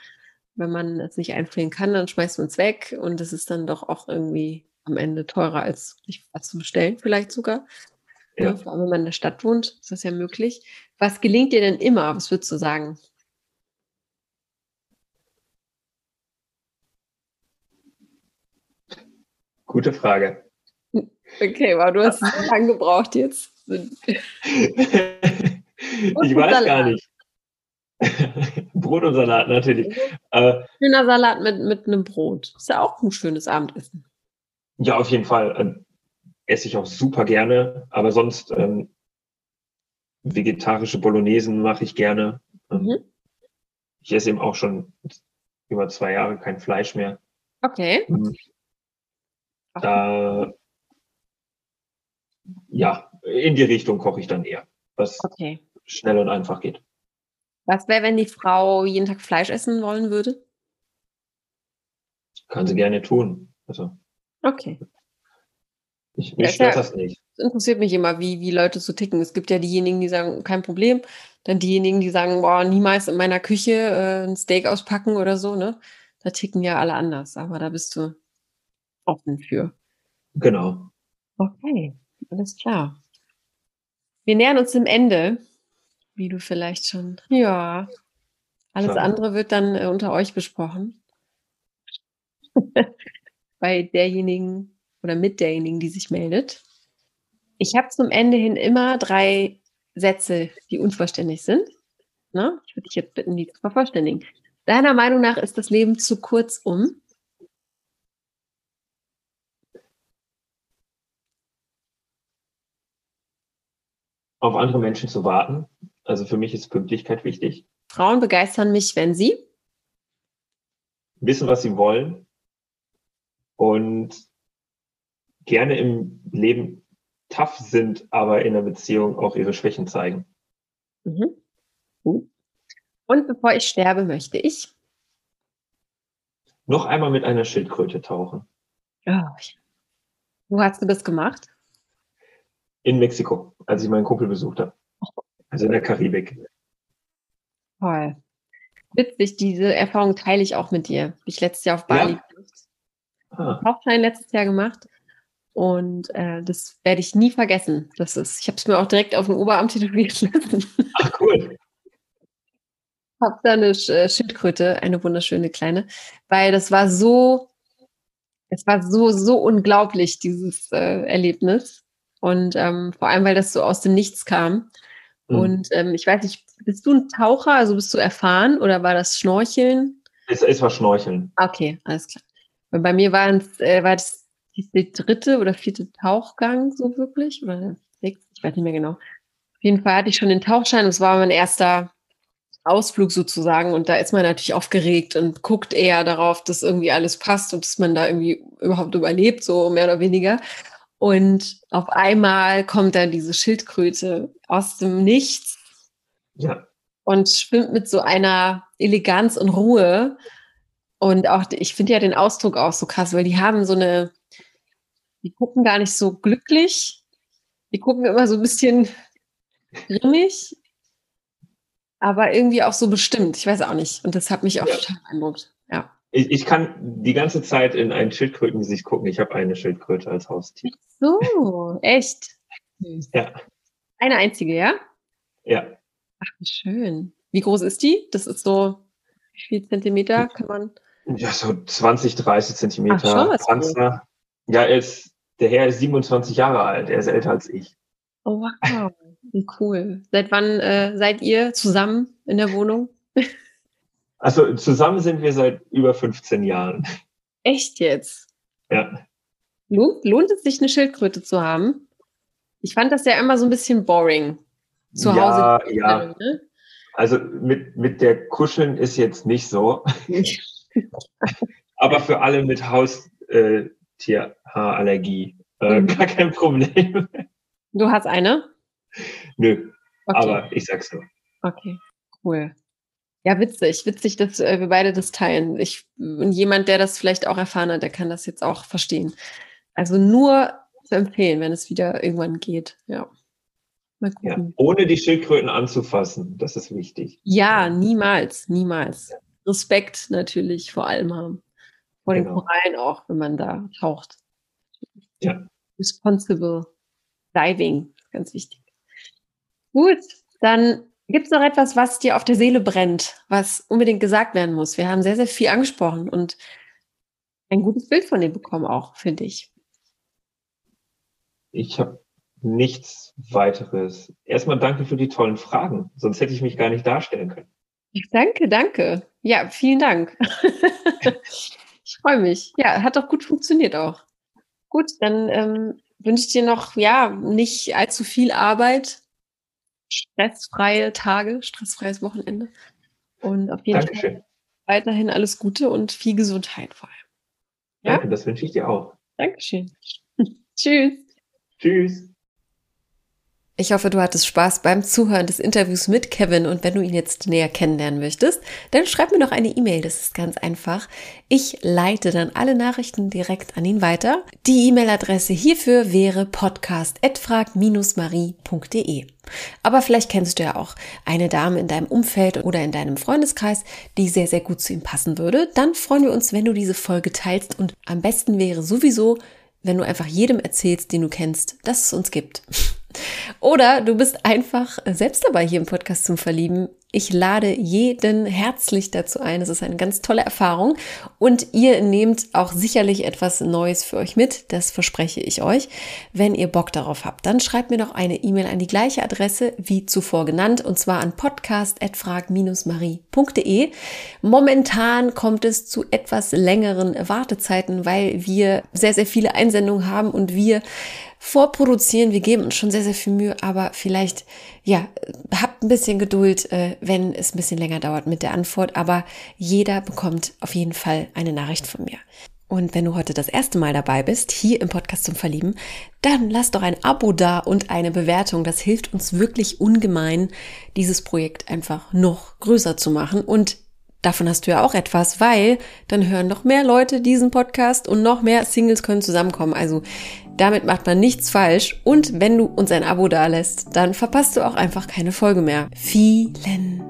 Wenn man es nicht einfrieren kann, dann schmeißt man es weg und es ist dann doch auch irgendwie am Ende teurer, als sich was zu bestellen, vielleicht sogar. Ja. Ja, vor allem, wenn man in der Stadt wohnt, ist das ja möglich. Was gelingt dir denn immer? Was würdest du sagen? Gute Frage. Okay, aber du hast so lange gebraucht jetzt. <laughs> ich weiß gar nicht. <laughs> Brot und Salat, natürlich. Äh, Schöner Salat mit, mit einem Brot. Ist ja auch ein schönes Abendessen. Ja, auf jeden Fall. Ähm, esse ich auch super gerne. Aber sonst ähm, vegetarische Bolognesen mache ich gerne. Ähm, Mhm. Ich esse eben auch schon über zwei Jahre kein Fleisch mehr. Okay. Da, ja, in die Richtung koche ich dann eher, was Okay. schnell und einfach geht. Was wäre, wenn die Frau jeden Tag Fleisch essen wollen würde? Kann sie gerne tun. Also Okay. ich, mich ja- das nicht. Es interessiert mich immer, wie, wie Leute so ticken. Es gibt ja diejenigen, die sagen, kein Problem. Dann diejenigen, die sagen, boah, niemals in meiner Küche äh, ein Steak auspacken oder so, ne? Da ticken ja alle anders, aber da bist du offen für. Genau. Okay, alles klar. Wir nähern uns dem Ende, wie du vielleicht schon. Ja. Alles Klar. andere wird dann äh, unter euch besprochen. <laughs> Bei derjenigen oder mit derjenigen, die sich meldet. Ich habe zum Ende hin immer drei Sätze, die unvollständig sind. Ne? Ich würde dich jetzt bitten, die zu vervollständigen. Deiner Meinung nach ist das Leben zu kurz um? Auf andere Menschen zu warten. Also für mich ist Pünktlichkeit wichtig. Frauen begeistern mich, wenn sie Wissen, was sie wollen und gerne im Leben tough sind, aber in der Beziehung auch ihre Schwächen zeigen. Mhm. Gut. Und bevor ich sterbe, möchte ich. Noch einmal mit einer Schildkröte tauchen. Oh, Wo hast du das gemacht? In Mexiko, als ich meinen Kumpel besucht habe. Also in der Karibik. Toll. Witzig, diese Erfahrung teile ich auch mit dir. Ich letztes Jahr auf Bali Ja? Ah, Tauchschein letztes Jahr gemacht. Und äh, das werde ich nie vergessen. Das ist, ich habe es mir auch direkt auf den Oberarm <laughs> tätowiert lassen. ach cool. Hab da eine Sch- Schildkröte, eine wunderschöne kleine, weil das war so, es war so, so unglaublich, dieses äh, Erlebnis. Und ähm, vor allem, weil das so aus dem Nichts kam. Mhm. Und ähm, ich weiß nicht, bist du ein Taucher, also bist du erfahren oder war das Schnorcheln? Es, es war Schnorcheln. Okay, alles klar. Weil bei mir war es, äh, war das der dritte oder vierte Tauchgang so wirklich oder der sechste, ich weiß nicht mehr genau. Auf jeden Fall hatte ich schon den Tauchschein. Das war mein erster Ausflug sozusagen und da ist man natürlich aufgeregt und guckt eher darauf, dass irgendwie alles passt und dass man da irgendwie überhaupt überlebt, so mehr oder weniger. Und auf einmal kommt da diese Schildkröte aus dem Nichts Ja. und schwimmt mit so einer Eleganz und Ruhe. Und auch, ich finde ja den Ausdruck auch so krass, weil die haben so eine, die gucken gar nicht so glücklich. Die gucken immer so ein bisschen grimmig, aber irgendwie auch so bestimmt. Ich weiß auch nicht. Und das hat mich auch Ja. total beeindruckt. Ja. Ich, ich kann die ganze Zeit in ein Schildkrötengesicht gucken. Ich habe eine Schildkröte als Haustier. So, echt. Ja. Eine einzige, ja? Ja. Ach, wie schön. Wie groß ist die? Das ist so, wie viel Zentimeter kann man? Ja, so 20, 30 Ach, Zentimeter schon was Panzer. Ja, er ist, der Herr ist 27 Jahre alt. Er ist älter als ich. Oh, wow. Wie cool. Seit wann äh, seid ihr zusammen in der Wohnung? Also zusammen sind wir seit über 15 Jahren. Echt jetzt? Ja. Lohnt, lohnt es sich, eine Schildkröte zu haben? Ich fand das ja immer so ein bisschen boring. Zu ja, Hause. ja. Ne? Also mit, mit der Kuscheln ist jetzt nicht so. <laughs> Aber für alle mit Haustierhaarallergie äh, Mhm. gar kein Problem. Du hast eine? Nö, Okay. aber ich sag's nur. Okay, cool. Ja, witzig, witzig, dass äh, wir beide das teilen. Ich, und jemand, der das vielleicht auch erfahren hat, der kann das jetzt auch verstehen. Also nur zu empfehlen, wenn es wieder irgendwann geht. Ja. Ja. Ohne die Schildkröten anzufassen, das ist wichtig. Ja, niemals, niemals. Respekt natürlich vor allem haben. Vor den Genau. Korallen auch, wenn man da taucht. Ja. Responsible Diving, ganz wichtig. Gut, dann gibt es noch etwas, was dir auf der Seele brennt, was unbedingt gesagt werden muss. Wir haben sehr, sehr viel angesprochen und ein gutes Bild von dir bekommen auch, finde ich. Ich habe nichts weiteres. Erstmal danke für die tollen Fragen, sonst hätte ich mich gar nicht darstellen können. Danke, danke. Ja, vielen Dank. <laughs> ich freue mich. Ja, hat doch gut funktioniert auch. Gut, dann ähm, wünsche ich dir noch, ja, nicht allzu viel Arbeit stressfreie Tage, stressfreies Wochenende. Und auf jeden Dankeschön. Fall weiterhin alles Gute und viel Gesundheit vor allem. Ja? Danke, das wünsche ich dir auch. Dankeschön. <laughs> Tschüss. Tschüss. Ich hoffe, du hattest Spaß beim Zuhören des Interviews mit Kevin und wenn du ihn jetzt näher kennenlernen möchtest, dann schreib mir doch eine E-Mail, das ist ganz einfach. Ich leite dann alle Nachrichten direkt an ihn weiter. Die E-Mail-Adresse hierfür wäre podcast@frag-marie.de. Aber vielleicht kennst du ja auch eine Dame in deinem Umfeld oder in deinem Freundeskreis, die sehr, sehr gut zu ihm passen würde. Dann freuen wir uns, wenn du diese Folge teilst und am besten wäre sowieso, wenn du einfach jedem erzählst, den du kennst, dass es uns gibt. <laughs> Oder du bist einfach selbst dabei hier im Podcast zum Verlieben. Ich lade jeden herzlich dazu ein. Es ist eine ganz tolle Erfahrung und ihr nehmt auch sicherlich etwas Neues für euch mit. Das verspreche ich euch. Wenn ihr Bock darauf habt, dann schreibt mir doch eine E-Mail an die gleiche Adresse wie zuvor genannt und zwar an podcast@frag-marie.de. Momentan kommt es zu etwas längeren Wartezeiten, weil wir sehr sehr viele Einsendungen haben und wir vorproduzieren. Wir geben uns schon sehr, sehr viel Mühe, aber vielleicht, ja, habt ein bisschen Geduld, äh, wenn es ein bisschen länger dauert mit der Antwort. Aber jeder bekommt auf jeden Fall eine Nachricht von mir. Und wenn du heute das erste Mal dabei bist, hier im Podcast zum Verlieben, dann lass doch ein Abo da und eine Bewertung. Das hilft uns wirklich ungemein, dieses Projekt einfach noch größer zu machen. Und davon hast du ja auch etwas, weil dann hören noch mehr Leute diesen Podcast und noch mehr Singles können zusammenkommen. Also damit macht man nichts falsch und wenn du uns ein Abo dalässt, dann verpasst du auch einfach keine Folge mehr. Vielen